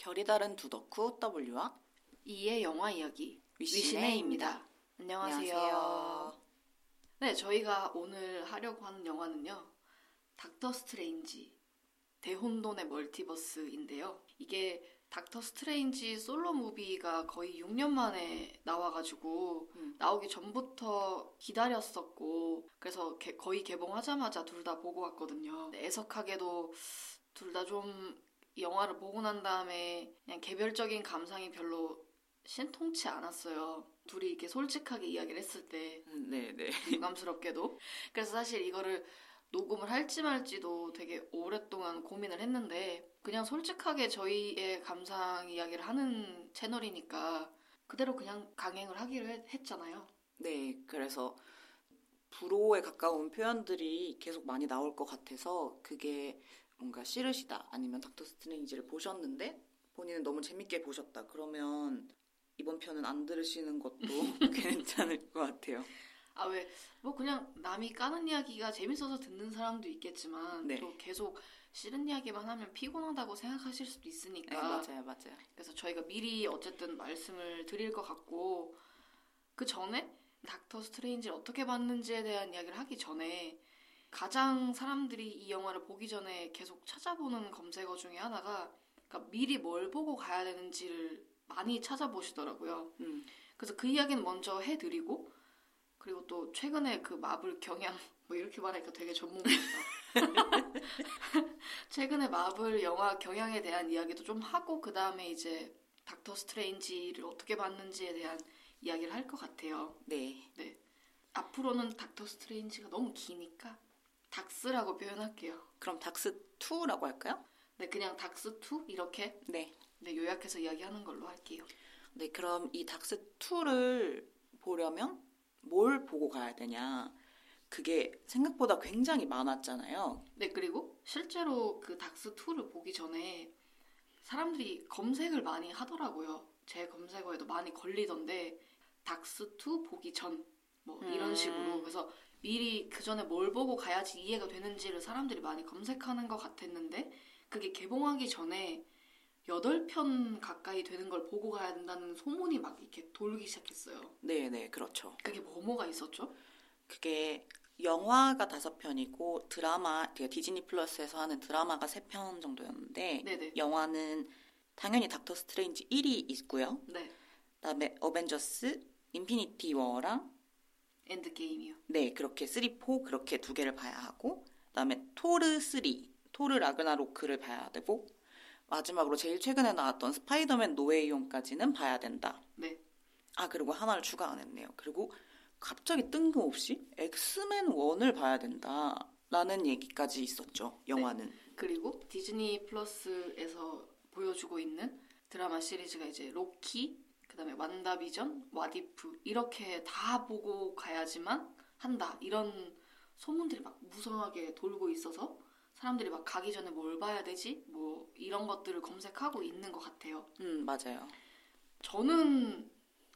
결이 다른 두덕후 W와 E의 영화 이야기 위시네입니다. 안녕하세요. 안녕하세요. 네, 저희가 오늘 하려고 하는 영화는요. 닥터 스트레인지 대혼돈의 멀티버스인데요. 이게 닥터 스트레인지 솔로 movie가 거의 6년 만에 나와가지고 음. 나오기 전부터 기다렸었고 그래서 개- 거의 개봉하자마자 둘 다 보고 왔거든요. 애석하게도 둘 다 좀 영화를 보고 난 다음에 그냥 개별적인 감상이 별로 신통치 않았어요. 둘이 이렇게 솔직하게 이야기를 했을 때 음, 네네. 유감스럽게도 그래서 사실 이거를 녹음을 할지 말지도 되게 오랫동안 고민을 했는데 그냥 솔직하게 저희의 감상 이야기를 하는 채널이니까 그대로 그냥 강행을 하기로 했, 했잖아요. 네, 그래서 불호에 가까운 표현들이 계속 많이 나올 것 같아서 그게 뭔가 싫으시다 아니면 닥터 스트레인지를 보셨는데 본인은 너무 재밌게 보셨다 그러면 이번 편은 안 들으시는 것도 괜찮을 것 같아요. 아 왜 뭐 그냥 남이 까는 이야기가 재밌어서 듣는 사람도 있겠지만 네. 또 계속 싫은 이야기만 하면 피곤하다고 생각하실 수도 네, 있으니까 맞아요, 맞아요. 그래서 저희가 미리 어쨌든 말씀을 드릴 것 같고 그 전에 닥터 스트레인지를 어떻게 봤는지에 대한 이야기를 하기 전에 가장 사람들이 이 영화를 보기 전에 계속 찾아보는 검색어 중에 하나가 그러니까 미리 뭘 보고 가야 되는지를 많이 찾아보시더라고요. 음, 그래서 그 이야기는 먼저 해드리고 그리고 또 최근에 그 마블 경향 뭐 이렇게 말하니까 되게 전문 같다. 최근에 마블 영화 경향에 대한 이야기도 좀 하고 그 다음에 이제 닥터 스트레인지를 어떻게 봤는지에 대한 이야기를 할 것 같아요. 네, 앞으로는 닥터 스트레인지가 너무 기니까 닥스라고 표현할게요. 그럼 닥스 2라고 할까요? 네, 그냥 닥스 2 이렇게 네. 네, 요약해서 이야기하는 걸로 할게요. 네, 그럼 이 닥스 2를 보려면 뭘 보고 가야 되냐? 그게 생각보다 굉장히 많았잖아요. 네, 그리고 실제로 그 닥스 2를 보기 전에 사람들이 검색을 많이 하더라고요. 제 검색어에도 많이 걸리던데 닥스 2 보기 전 뭐 이런 음. 식으로 그래서 미리 그 전에 뭘 보고 가야지 이해가 되는지를 사람들이 많이 검색하는 것 같았는데 그게 개봉하기 전에 8편 가까이 되는 걸 보고 가야 된다는 소문이 막 이렇게 돌기 시작했어요. 네, 네, 그렇죠. 그게 뭐뭐가 있었죠? 그게 영화가 다섯 편이고 드라마, 그러니까 디즈니 플러스에서 하는 드라마가 세 편 정도였는데 네네. 영화는 당연히 닥터 스트레인지 1이 있고요. 네. 그다음에 어벤져스, 인피니티 워랑 엔드게임이요. 네, 그렇게 3, 4 그렇게 두 개를 봐야 하고 그다음에 토르 3, 토르 라그나로크를 봐야 되고 마지막으로 제일 최근에 나왔던 스파이더맨 노웨이홈까지는 봐야 된다. 네. 아, 그리고 하나를 추가 안 했네요. 그리고 갑자기 뜬금없이 엑스맨 1을 봐야 된다라는 얘기까지 있었죠. 영화는. 그리고 디즈니 플러스에서 보여주고 있는 드라마 시리즈가 이제 로키, 그다음에 완다비전, 와디프 이렇게 다 보고 가야지만 한다 이런 소문들이 막 무성하게 돌고 있어서 사람들이 막 가기 전에 뭘 봐야 되지? 뭐 이런 것들을 검색하고 있는 것 같아요. 음, 맞아요. 저는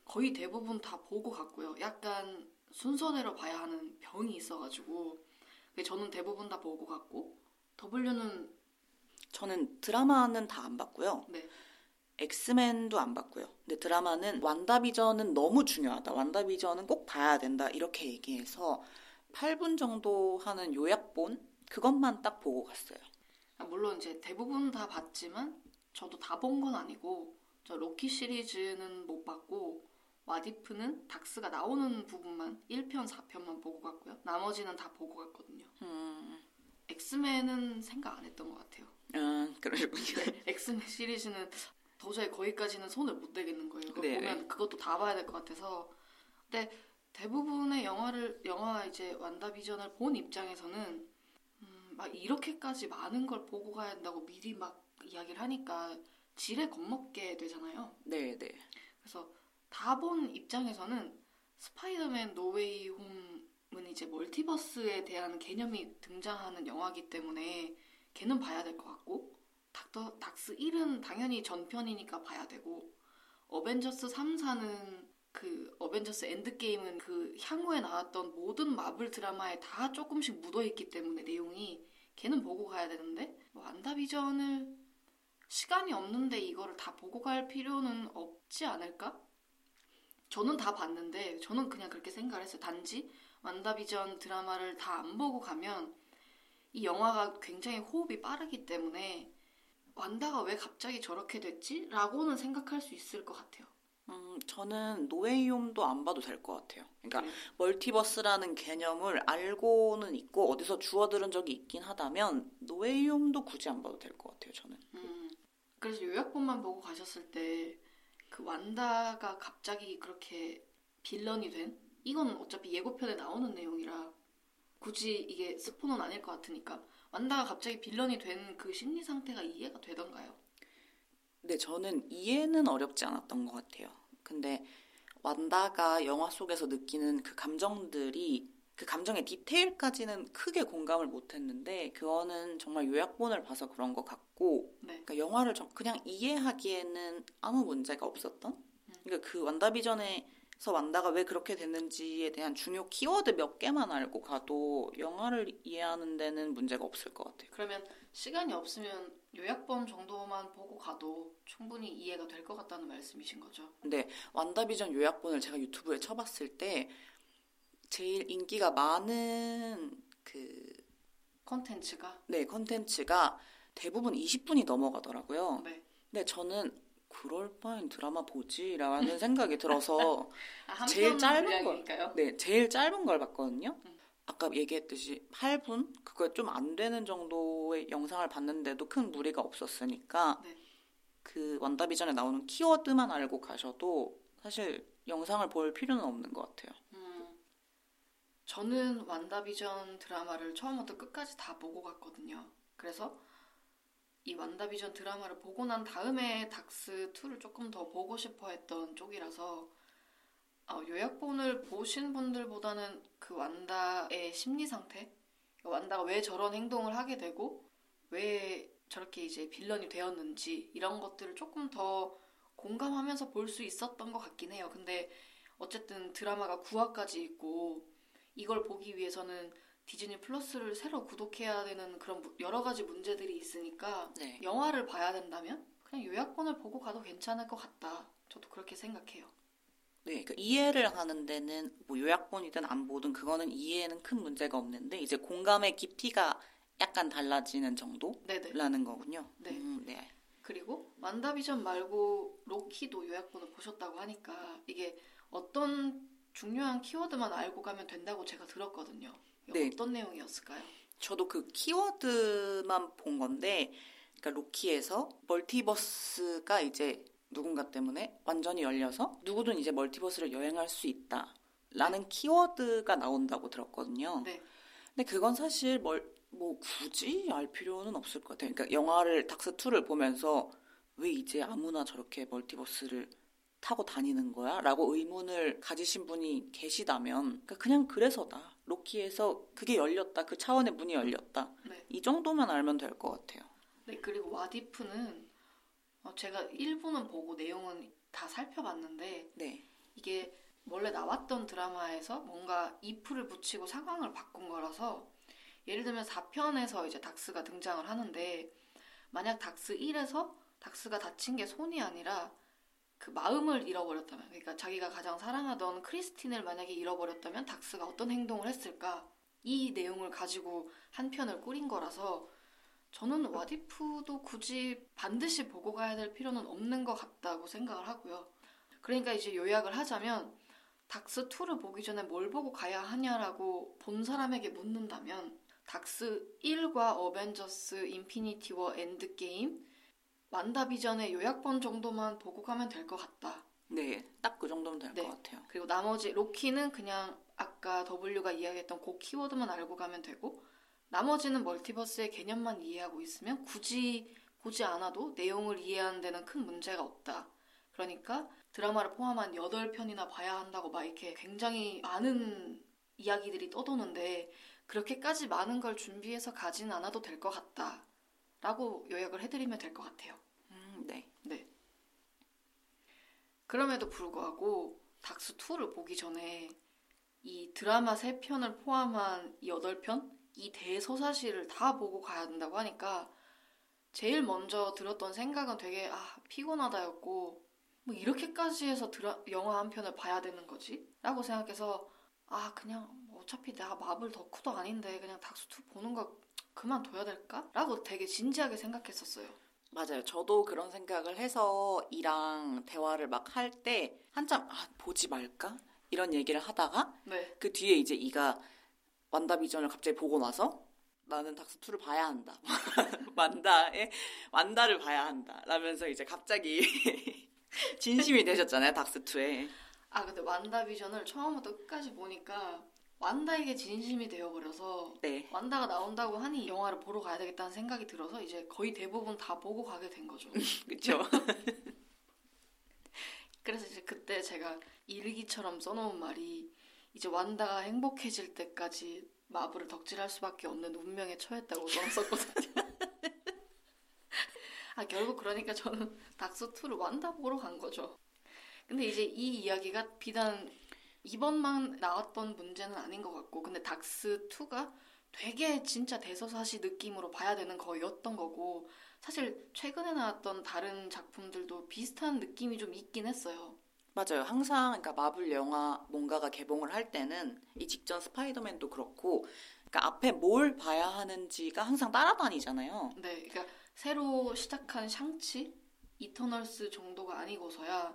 거의 대부분 다 보고 갔고요. 약간 순서대로 봐야 하는 병이 있어가지고 저는 대부분 다 보고 갔고 W는 저는 드라마는 다 안 봤고요. 네. 엑스맨도 안 봤고요. 근데 드라마는 완다비전은 너무 중요하다. 완다비전은 꼭 봐야 된다. 이렇게 얘기해서 8분 정도 하는 요약본 그것만 딱 보고 갔어요. 아, 물론 이제 대부분 다 봤지만 저도 다 본 건 아니고 저 로키 시리즈는 못 봤고 와디프는 닥스가 나오는 부분만 1편, 4편만 보고 갔고요. 나머지는 다 보고 갔거든요. 음, 엑스맨은 생각 안 했던 것 같아요. 음 그러시군요. 네, 엑스맨 시리즈는 도저히 거기까지는 손을 못 대겠는 거예요. 그거 네. 보면 그것도 다 봐야 될 것 같아서. 근데 대부분의 영화를 영화 이제 완다비전을 본 입장에서는 음, 막 이렇게까지 많은 걸 보고 가야 한다고 미리 막 이야기를 하니까 지레 겁먹게 되잖아요. 네, 네. 그래서 다 본 입장에서는 스파이더맨 노웨이 홈은 이제 multiverse에 대한 개념이 등장하는 영화이기 때문에 걔는 봐야 될 것 같고 닥터 닥스 1은 당연히 전편이니까 봐야 되고 어벤져스 3, 4는 그 어벤져스 엔드게임은 그 향후에 나왔던 모든 마블 드라마에 다 조금씩 묻어 있기 때문에 내용이 걔는 보고 가야 되는데 뭐 완다비전을 시간이 없는데 이거를 다 보고 갈 필요는 없지 않을까? 저는 다 봤는데 저는 그냥 그렇게 생각을 했어요. 단지 완다비전 드라마를 다 안 보고 가면 이 영화가 굉장히 호흡이 빠르기 때문에 완다가 왜 갑자기 저렇게 됐지? 라고는 생각할 수 있을 것 같아요. 음, 저는 노웨이홈도 안 봐도 될 것 같아요. 그러니까 네. 멀티버스라는 개념을 알고는 있고 어디서 주워 들은 적이 있긴 하다면 노웨이홈도 굳이 안 봐도 될 것 같아요. 저는. 음, 그래서 요약본만 보고 가셨을 때 그 완다가 갑자기 그렇게 빌런이 된 이건 어차피 예고편에 나오는 내용이라 굳이 이게 스포는 아닐 것 같으니까 완다가 갑자기 빌런이 된 그 심리 상태가 이해가 되던가요? 네, 저는 이해는 어렵지 않았던 것 같아요. 근데 완다가 영화 속에서 느끼는 그 감정들이 그 감정의 디테일까지는 크게 공감을 못했는데 그거는 정말 요약본을 봐서 그런 것 같고 네. 그러니까 영화를 정- 그냥 이해하기에는 아무 문제가 없었던 그러니까 그 완다비전 에서 완다가 왜 그렇게 됐는지에 대한 중요 키워드 몇 개만 알고 가도 영화를 이해하는 데는 문제가 없을 것 같아요. 그러면 시간이 없으면 요약본 정도만 보고 가도 충분히 이해가 될 것 같다는 말씀이신 거죠? 근데 완다비전 요약본을 제가 유튜브에 쳐봤을 때 제일 인기가 많은 그 컨텐츠가 네, 컨텐츠가 대부분 20분이 넘어가더라고요. 네. 근데 저는 그럴 바엔 드라마 보지라는 생각이 들어서 아, 한 제일 편 짧은 분량이니까요. 네, 제일 짧은 걸 봤거든요. 음. 아까 얘기했듯이 8분? 그거 좀 안 되는 정도의 영상을 봤는데도 큰 무리가 없었으니까 네. 그 완다비전에 나오는 키워드만 알고 가셔도 사실 영상을 볼 필요는 없는 것 같아요. 음, 저는 완다비전 드라마를 처음부터 끝까지 다 보고 갔거든요. 그래서 이 완다비전 드라마를 보고 난 다음에 닥스2를 조금 더 보고 싶어 했던 쪽이라서 어, 요약본을 보신 분들보다는 그 완다의 심리 상태, 완다가 왜 저런 행동을 하게 되고 왜 저렇게 이제 빌런이 되었는지 이런 것들을 조금 더 공감하면서 볼 수 있었던 것 같긴 해요. 근데 어쨌든 드라마가 9화까지 있고 이걸 보기 위해서는 디즈니 플러스를 새로 구독해야 되는 그런 무- 여러 가지 문제들이 있으니까 네. 영화를 봐야 된다면 그냥 요약본을 보고 가도 괜찮을 것 같다. 저도 그렇게 생각해요. 네, 그 이해를 하는 데는 뭐 요약본이든 안 보든 그거는 이해에는 큰 문제가 없는데 이제 공감의 깊이가 약간 달라지는 정도라는. 거군요. 네. 음, 네. 그리고 완다비전 말고 로키도 요약본을 보셨다고 하니까 이게 어떤 중요한 키워드만 알고 가면 된다고 제가 들었거든요. 네. 어떤 내용이었을까요? 저도 그 키워드만 본 건데, 그러니까 로키에서 멀티버스가 이제 누군가 때문에 완전히 열려서 누구든 이제 멀티버스를 여행할 수 있다 라는 키워드가 나온다고 들었거든요. 네. 근데 그건 사실 뭘, 뭐 굳이 알 필요는 없을 것 같아요. 그러니까 영화를 닥스2를 보면서 왜 이제 아무나 저렇게 멀티버스를 타고 다니는 거야? 라고 의문을 가지신 분이 계시다면 그러니까 그냥 그래서다. 로키에서 그게 열렸다. 그 차원의 문이 열렸다. 네. 이 정도만 알면 될 것 같아요. 네, 그리고 와디프는 어, 제가 1부는 보고 내용은 다 살펴봤는데 네. 이게 원래 나왔던 드라마에서 뭔가 if를 붙이고 상황을 바꾼 거라서 예를 들면 4편에서 이제 닥스가 등장을 하는데 만약 닥스 1에서 닥스가 다친 게 손이 아니라 그 마음을 잃어버렸다면 그러니까 자기가 가장 사랑하던 크리스틴을 만약에 잃어버렸다면 닥스가 어떤 행동을 했을까 이 내용을 가지고 한 편을 꾸린 거라서 저는 와디프도 굳이 반드시 보고 가야 될 필요는 없는 것 같다고 생각을 하고요. 그러니까 이제 요약을 하자면 닥스 2를 보기 전에 뭘 보고 가야 하냐라고 본 사람에게 묻는다면 닥스 1과 어벤져스 인피니티 워 엔드 게임 완다비전의 요약본 정도만 보고 가면 될 것 같다. 네. 딱 그 정도면 될것 네. 같아요. 그리고 나머지 로키는 그냥 아까 W가 이야기했던 그 키워드만 알고 가면 되고 나머지는 multiverse의 개념만 이해하고 있으면 굳이 보지 않아도 내용을 이해하는 데는 큰 문제가 없다. 그러니까 드라마를 포함한 8편이나 봐야 한다고 막 이렇게 굉장히 많은 이야기들이 떠도는데 그렇게까지 많은 걸 준비해서 가진 않아도 될 것 같다. 라고 요약을 해드리면 될 것 같아요. 음, 네. 그럼에도 불구하고 닥스 2를 보기 전에 이 드라마 3편을 포함한 이 8편? 이 대서사시를 다 보고 가야 된다고 하니까 제일 먼저 들었던 생각은 되게 아 피곤하다였고 뭐 이렇게까지 해서 드라, 영화 한 편을 봐야 되는 거지? 라고 생각해서 아 그냥 뭐 어차피 내가 마블 덕후도 아닌데 그냥 닥스2 보는 거 그만둬야 될까? 라고 되게 진지하게 생각했었어요. 맞아요. 저도 그런 생각을 해서 이랑 대화를 막 할 때 한참 아, 보지 말까? 이런 얘기를 하다가 네. 그 뒤에 이제 이가 완다비전을 갑자기 보고 나서 나는 닥스2를 봐야 한다. 완다의 완다를 봐야 한다. 라면서 이제 갑자기 진심이 되셨잖아요. 닥스2에. 아 근데 완다비전을 처음부터 끝까지 보니까 완다에게 진심이 되어버려서 네. 완다가 나온다고 하니 영화를 보러 가야 되겠다는 생각이 들어서 이제 거의 대부분 다 보고 가게 된 거죠. 그쵸. 그래서 이제 그때 제가 일기처럼 써놓은 말이 이제 완다가 행복해질 때까지 마블을 덕질할 수밖에 없는 운명에 처했다고 써놨었거든요. 아 결국 그러니까 저는 닥스 2를 완다 보러 간 거죠. 근데 이제 이 이야기가 비단 이번만 나왔던 문제는 아닌 것 같고 근데 닥스2가 되게 진짜 대서사시 느낌으로 봐야 되는 거였던 거고 사실 최근에 나왔던 다른 작품들도 비슷한 느낌이 좀 있긴 했어요. 맞아요. 항상 그러니까 마블 영화 뭔가가 개봉을 할 때는 이 직전 스파이더맨도 그렇고 그러니까 앞에 뭘 봐야 하는지가 항상 따라다니잖아요. 네, 그러니까 새로 시작한 샹치, 이터널스 정도가 아니고서야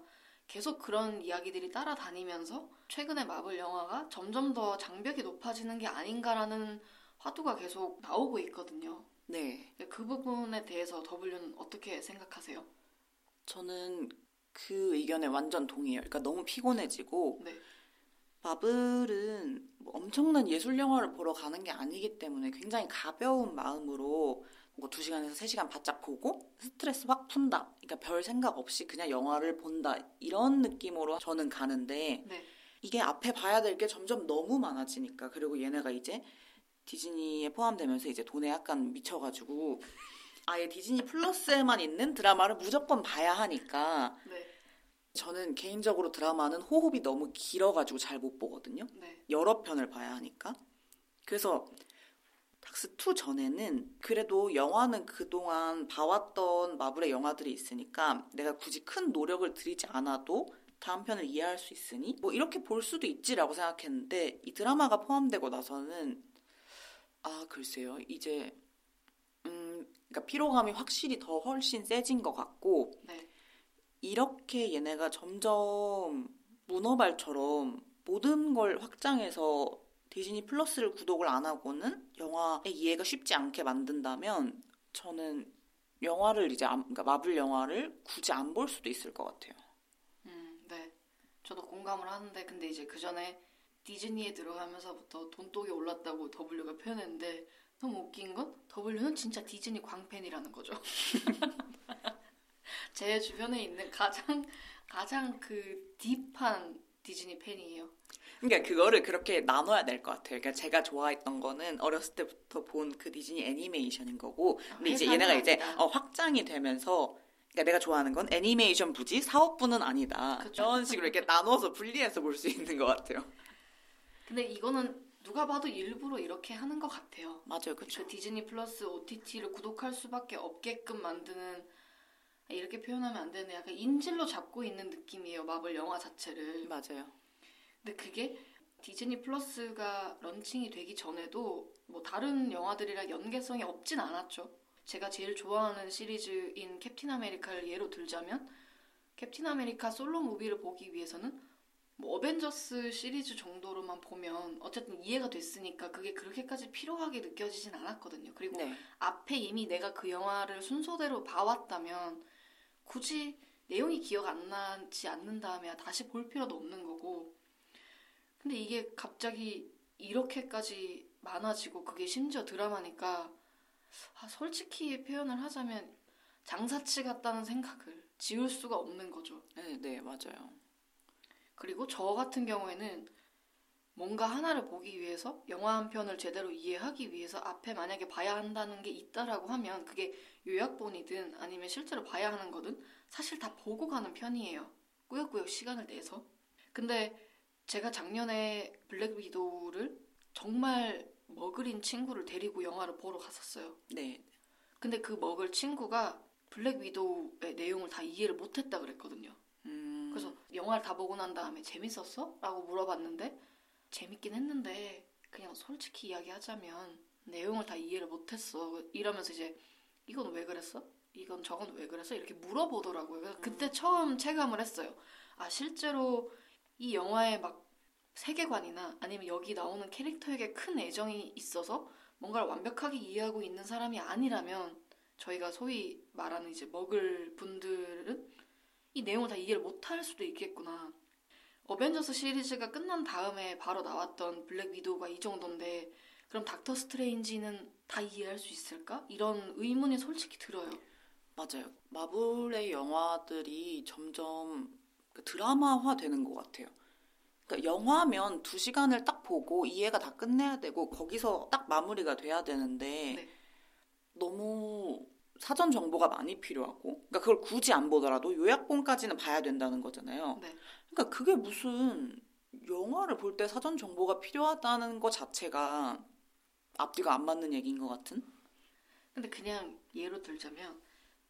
계속 그런 이야기들이 따라다니면서 최근에 마블 영화가 점점 더 장벽이 높아지는 게 아닌가라는 화두가 계속 나오고 있거든요. 네. 그 부분에 대해서 W는 어떻게 생각하세요? 저는 그 의견에 완전 동의해요. 그러니까 너무 피곤해지고 네. 마블은 뭐 엄청난 예술 영화를 보러 가는 게 아니기 때문에 굉장히 가벼운 마음으로 뭐 2시간에서 3시간 바짝 보고 스트레스 확 푼다. 그러니까 별 생각 없이 그냥 영화를 본다. 이런 느낌으로 저는 가는데 네. 이게 앞에 봐야 될 게 점점 너무 많아지니까 그리고 얘네가 이제 디즈니에 포함되면서 이제 돈에 약간 미쳐가지고 아예 디즈니 플러스에만 있는 드라마를 무조건 봐야 하니까 네. 저는 개인적으로 드라마는 호흡이 너무 길어가지고 잘 못 보거든요. 네. 여러 편을 봐야 하니까. 그래서 닥스2 전에는 그래도 영화는 그동안 봐왔던 마블의 영화들이 있으니까 내가 굳이 큰 노력을 들이지 않아도 다음 편을 이해할 수 있으니 뭐 이렇게 볼 수도 있지라고 생각했는데 이 드라마가 포함되고 나서는 아 글쎄요 이제 음 그러니까 피로감이 확실히 더 훨씬 세진 것 같고 네. 이렇게 얘네가 점점 문어발처럼 모든 걸 확장해서 디즈니 플러스를 구독을 안 하고는 영화의 이해가 쉽지 않게 만든다면 저는 영화를 이제 안- 그러니까 마블 영화를 굳이 안 볼 수도 있을 것 같아요. 음, 네. 저도 공감을 하는데 근데 이제 그 전에 디즈니에 들어가면서부터 돈독이 올랐다고 W가 표현했는데 너무 웃긴 건 W는 진짜 디즈니 광팬이라는 거죠. 제 주변에 있는 가장 가장 그 딥한 디즈니 팬이에요. 그러니까 그거를 그렇게 나눠야 될 것 같아요. 그러니까 제가 좋아했던 거는 어렸을 때부터 본 그 디즈니 애니메이션인 거고, 근데 이제 얘네가 이제 아니다. 어, 확장이 되면서 그러니까 내가 좋아하는 건 애니메이션 부지 사업부는 아니다. 그쵸. 이런 식으로 이렇게 나눠서 분리해서 볼 수 있는 것 같아요. 근데 이거는 누가 봐도 일부러 이렇게 하는 것 같아요. 맞아요, 그렇죠. 그 디즈니 플러스 OTT를 구독할 수밖에 없게끔 만드는 이렇게 표현하면 안 되네. 약간 인질로 잡고 있는 느낌이에요. 마블 영화 자체를. 맞아요. 근데 그게 디즈니 플러스가 런칭이 되기 전에도 뭐 다른 영화들이랑 연계성이 없진 않았죠. 제가 제일 좋아하는 시리즈인 캡틴 아메리카를 예로 들자면 캡틴 아메리카 solo movie를 보기 위해서는 뭐 어벤져스 시리즈 정도로만 보면 어쨌든 이해가 됐으니까 그게 그렇게까지 필요하게 느껴지진 않았거든요. 그리고 네. 앞에 이미 내가 그 영화를 순서대로 봐왔다면 굳이 내용이 기억 안 나지 않는 다음에 다시 볼 필요도 없는 거고 근데 이게 갑자기 이렇게까지 많아지고 그게 심지어 드라마니까 아, 솔직히 표현을 하자면 장사치 같다는 생각을 지울 수가 없는 거죠. 네, 네, 맞아요. 그리고 저 같은 경우에는 뭔가 하나를 보기 위해서 영화 한 편을 제대로 이해하기 위해서 앞에 만약에 봐야 한다는 게 있다라고 하면 그게 요약본이든 아니면 실제로 봐야 하는 거든 사실 다 보고 가는 편이에요. 꾸역꾸역 시간을 내서. 근데 제가 작년에 블랙 위도우를 정말 muggle인 친구를 데리고 영화를 보러 갔었어요. 네. 근데 그 muggle 친구가 블랙 위도우의 내용을 다 이해를 못했다 그랬거든요. 음, 그래서 영화를 다 보고 난 다음에 재밌었어? 라고 물어봤는데 재밌긴 했는데 그냥 솔직히 이야기하자면 내용을 다 이해를 못했어. 이러면서 이제 이건 왜 그랬어? 이건 저건 왜 그랬어? 이렇게 물어보더라고요. 그래서 그때 처음 체감을 했어요. 아 실제로 이 영화의 막 세계관이나 아니면 여기 나오는 캐릭터에게 큰 애정이 있어서 뭔가를 완벽하게 이해하고 있는 사람이 아니라면 저희가 소위 말하는 이제 먹을 분들은 이 내용을 다 이해를 못할 수도 있겠구나. 어벤져스 시리즈가 끝난 다음에 바로 나왔던 블랙 위도우가 이 정도인데 그럼 닥터 스트레인지는 다 이해할 수 있을까? 이런 의문이 솔직히 들어요. 맞아요. 마블의 영화들이 점점 그 드라마화 되는 것 같아요. 그러니까 영화면 두 시간을 딱 보고 이해가 다 끝내야 되고 거기서 딱 마무리가 돼야 되는데 네. 너무 사전 정보가 많이 필요하고 그러니까 그걸 굳이 안 보더라도 요약본까지는 봐야 된다는 거잖아요. 네. 그러니까 그게 무슨 영화를 볼 때 사전 정보가 필요하다는 것 자체가 앞뒤가 안 맞는 얘기인 것 같은? 근데 그냥 예로 들자면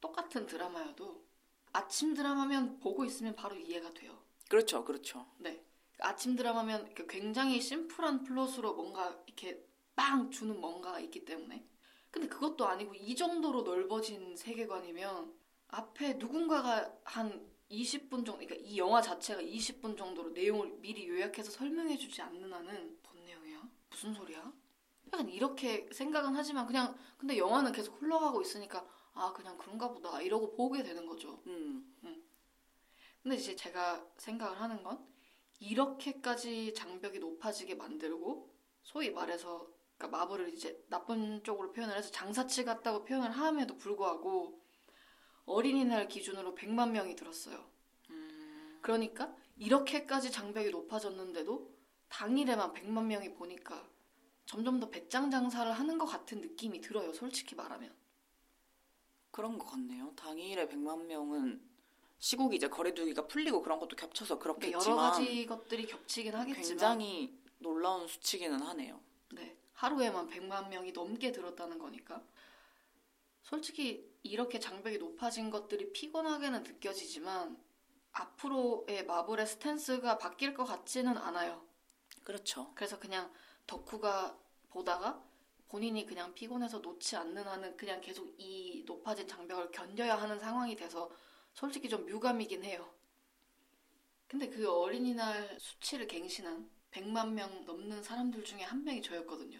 똑같은 드라마여도 아침 드라마면 보고 있으면 바로 이해가 돼요. 그렇죠, 그렇죠. 네. 아침 드라마면 굉장히 심플한 플롯으로 뭔가 이렇게 빵 주는 뭔가가 있기 때문에. 근데 그것도 아니고 이 정도로 넓어진 세계관이면 앞에 누군가가 한 20분 정도, 그러니까 이 영화 자체가 20분 정도로 내용을 미리 요약해서 설명해주지 않는 한은 뭔 내용이야? 무슨 소리야? 약간 이렇게 생각은 하지만 그냥 근데 영화는 계속 흘러가고 있으니까 아 그냥 그런가 보다 이러고 보게 되는 거죠. 음, 근데 이제 제가 생각을 하는 건 이렇게까지 장벽이 높아지게 만들고 소위 말해서 그러니까 마블을 이제 나쁜 쪽으로 표현을 해서 장사치 같다고 표현을 함에도 불구하고 어린이날 기준으로 100만 명이 들었어요. 그러니까 이렇게까지 장벽이 높아졌는데도 당일에만 100만 명이 보니까 점점 더 배짱 장사를 하는 것 같은 느낌이 들어요. 솔직히 말하면. 그런 것 같네요. 당일에 100만 명은 시국이 이제 거리두기가 풀리고 그런 것도 겹쳐서 그러니까 그렇겠지만 여러 가지 것들이 겹치긴 하겠지만 굉장히 놀라운 수치기는 하네요. 네, 하루에만 100만 명이 넘게 들었다는 거니까. 솔직히 이렇게 장벽이 높아진 것들이 피곤하게는 느껴지지만 앞으로의 마블의 스탠스가 바뀔 것 같지는 않아요. 그렇죠. 그래서 그냥 덕후가 보다가 본인이 그냥 피곤해서 놓지 않는 한은 그냥 계속 이 높아진 장벽을 견뎌야 하는 상황이 돼서 솔직히 좀 유감이긴 해요. 근데 그 어린이날 수치를 갱신한 100만 명 넘는 사람들 중에 한 명이 저였거든요.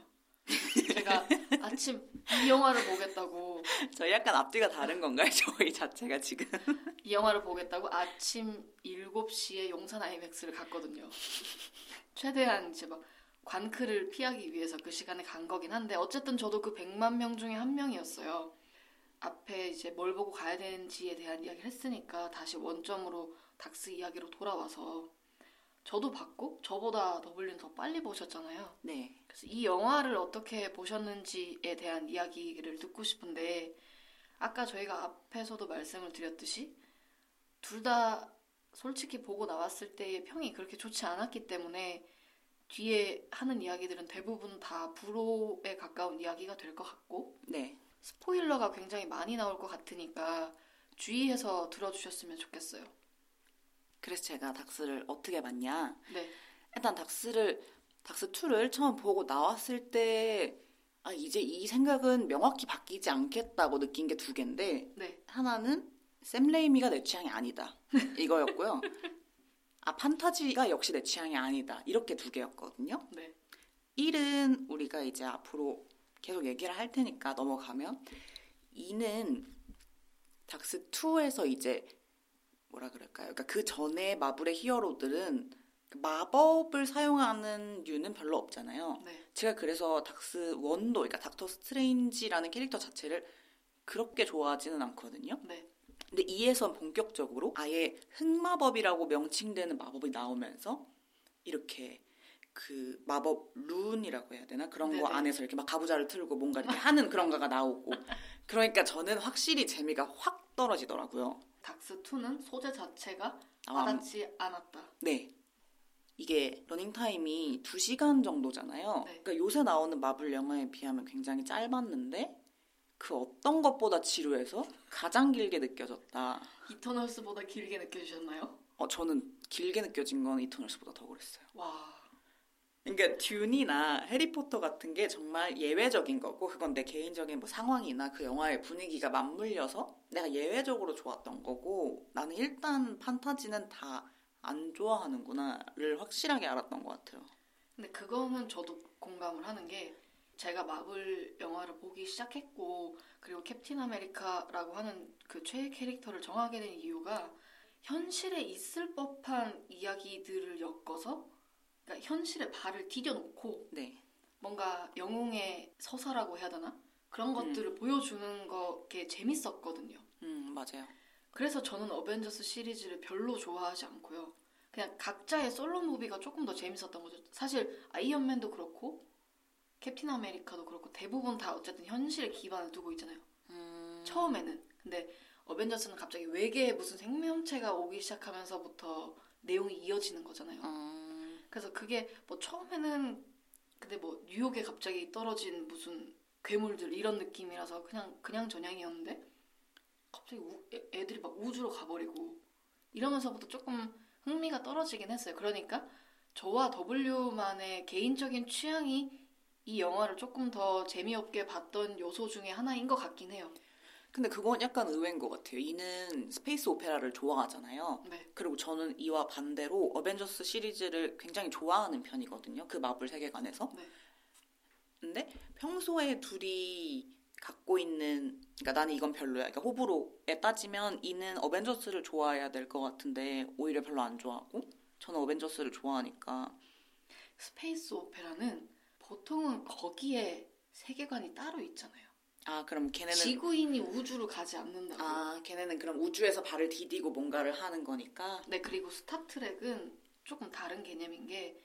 제가 아침 이 영화를 보겠다고 저희 약간 앞뒤가 다른 건가요? 저희 자체가 지금. 이 영화를 보겠다고 아침 7시에 용산 아이맥스를 갔거든요. 최대한 이제 막 관크를 피하기 위해서 그 시간에 간 거긴 한데 어쨌든 저도 그 100만 명 중에 한 명이었어요. 앞에 이제 뭘 보고 가야 되는지에 대한 이야기를 했으니까 다시 원점으로 닥스 이야기로 돌아와서 저도 봤고 저보다 더블린 더 빨리 보셨잖아요. 네. 그래서 이 영화를 어떻게 보셨는지에 대한 이야기를 듣고 싶은데 아까 저희가 앞에서도 말씀을 드렸듯이 둘 다 솔직히 보고 나왔을 때의 평이 그렇게 좋지 않았기 때문에 뒤에 하는 이야기들은 대부분 다 불호에 가까운 이야기가 될 것 같고 네. 스포일러가 굉장히 많이 나올 것 같으니까 주의해서 들어주셨으면 좋겠어요. 그래서 제가 닥스를 어떻게 봤냐? 네, 일단 닥스를 닥스 2를 처음 보고 나왔을 때 아, 이제 이 생각은 명확히 바뀌지 않겠다고 느낀 게 두 개인데 네, 하나는 샘 레이미가 내 취향이 아니다. 이거였고요. 아, 판타지가 역시 내 취향이 아니다. 이렇게 두 개였거든요. 네, 1은 우리가 이제 앞으로 계속 얘기를 할 테니까 넘어가면 2는 닥스 2에서 이제 뭐라 그럴까요? 그러니까 그 전에 마블의 히어로들은 그 마법을 사용하는 류는 별로 없잖아요. 네, 제가 그래서 닥스 1도 그러니까 닥터 스트레인지라는 캐릭터 자체를 그렇게 좋아하지는 않거든요. 네, 근데 2에선 본격적으로 아예 흑마법이라고 명칭되는 마법이 나오면서 이렇게 그 마법 rune이라고 해야 되나 그런 거 네네. 안에서 이렇게 막 가부좌를 틀고 뭔가 이렇게 하는 그런 거가 나오고 그러니까 저는 확실히 재미가 확 떨어지더라고요. 닥스 2는 소재 자체가 아, 와닿지 않았다. 네. 이게 러닝 타임이 2시간 정도잖아요. 네. 그러니까 요새 나오는 마블 영화에 비하면 굉장히 짧았는데 그 어떤 것보다 지루해서 가장 길게 느껴졌다. 이터널스보다 길게 느껴지셨나요? 어, 저는 길게 느껴진 건 이터널스보다 더 그랬어요. 와. 그러니까 듄이나 해리포터 같은 게 정말 예외적인 거고 그건 내 개인적인 뭐 상황이나 그 영화의 분위기가 맞물려서 내가 예외적으로 좋았던 거고 나는 일단 판타지는 다 안 좋아하는구나를 확실하게 알았던 것 같아요. 근데 그거는 저도 공감을 하는 게 제가 마블 영화를 보기 시작했고 그리고 캡틴 아메리카라고 하는 그 최애 캐릭터를 정하게 된 이유가 현실에 있을 법한 이야기들을 엮어서 그러니까 현실에 발을 디뎌놓고 네. 뭔가 영웅의 서사라고 해야 되나 그런 것들을 보여주는 거게 재밌었거든요. 음, 맞아요. 그래서 저는 어벤져스 시리즈를 별로 좋아하지 않고요. 그냥 각자의 솔로 무비가 조금 더 재밌었던 거죠. 사실 아이언맨도 그렇고 캡틴 아메리카도 그렇고 대부분 다 어쨌든 현실에 기반을 두고 있잖아요. 음, 처음에는. 근데 어벤져스는 갑자기 외계에 무슨 생명체가 오기 시작하면서부터 내용이 이어지는 거잖아요. 음, 그래서 그게 뭐 처음에는 근데 뭐 뉴욕에 갑자기 떨어진 무슨 괴물들 이런 느낌이라서 그냥 그냥 전향이었는데 갑자기 우- 애- 애들이 막 우주로 가버리고 이러면서부터 조금 흥미가 떨어지긴 했어요. 그러니까 저와 W만의 개인적인 취향이 이 영화를 조금 더 재미없게 봤던 요소 중에 하나인 것 같긴 해요. 근데 그건 약간 의외인 것 같아요. E는 space opera를 좋아하잖아요. 네. 그리고 저는 E와 반대로 어벤져스 시리즈를 굉장히 좋아하는 편이거든요. 그 마블 세계관에서. 네. 근데 평소에 둘이 갖고 있는 그러니까 나는 이건 별로야. 그러니까 호불호에 따지면 E는 어벤져스를 좋아해야 될 것 같은데 오히려 별로 안 좋아하고 저는 어벤져스를 좋아하니까 space opera는 보통은 거기에 세계관이 따로 있잖아요. 아 그럼 걔네는 지구인이 우주로 가지 않는다고. 아 걔네는 그럼 우주에서 발을 디디고 뭔가를 하는 거니까 네, 그리고 스타트렉은 조금 다른 개념인 게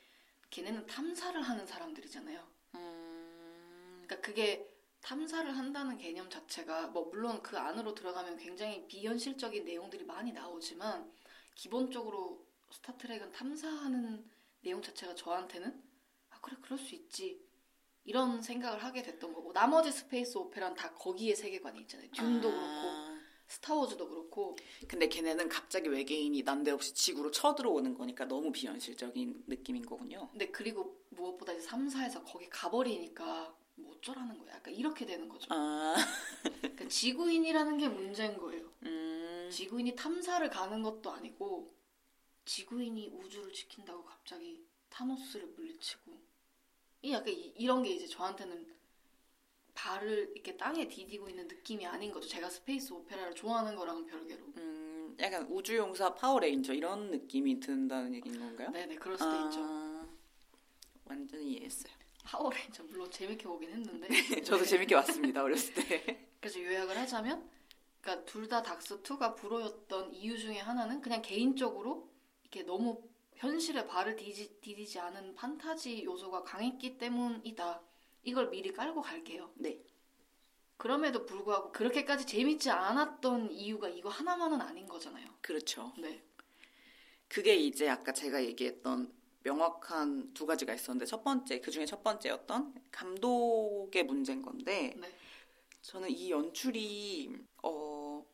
걔네는 탐사를 하는 사람들이잖아요. 음, 그러니까 그게 탐사를 한다는 개념 자체가 뭐 물론 그 안으로 들어가면 굉장히 비현실적인 내용들이 많이 나오지만 기본적으로 스타트렉은 탐사하는 내용 자체가 저한테는 아 그래 그럴 수 있지 이런 생각을 하게 됐던 거고 나머지 스페이스 오페라는 다 거기에 세계관이 있잖아요. 듄도 그렇고 아, 스타워즈도 그렇고 근데 걔네는 갑자기 외계인이 난데없이 지구로 쳐들어오는 거니까 너무 비현실적인 느낌인 거군요. 근데 그리고 무엇보다 이제 3, 4에서 거기 가버리니까 뭐 어쩌라는 거야. 약간 이렇게 되는 거죠. 아, 그러니까 지구인이라는 게 문제인 거예요. 음, 지구인이 탐사를 가는 것도 아니고 지구인이 우주를 지킨다고 갑자기 타노스를 물리치고 이 약간 이, 이런 게 이제 저한테는 발을 이렇게 땅에 디디고 있는 느낌이 아닌 거죠. 제가 스페이스 오페라를 좋아하는 거랑은 별개로. 음, 약간 우주용사 파워레인저 이런 느낌이 든다는 얘기인 건가요? 네네 그럴 수도 있죠. 아, 완전히 이해했어요. 파워레인저 물론 재밌게 보긴 했는데 저도 재밌게 봤습니다 어렸을 때. 그래서 요약을 하자면, 그러니까 둘 다 닥스 2가 불호였던 이유 중에 하나는 그냥 개인적으로 이렇게 너무 현실에 발을 디지, 디디지 않은 판타지 요소가 강했기 때문이다. 이걸 미리 깔고 갈게요. 네. 그럼에도 불구하고 그렇게까지 재밌지 않았던 이유가 이거 하나만은 아닌 거잖아요. 그렇죠. 네. 그게 이제 아까 제가 얘기했던 명확한 두 가지가 있었는데 첫 번째 그 중에 첫 번째였던 감독의 문제인 건데 네. 저는 이 연출이 어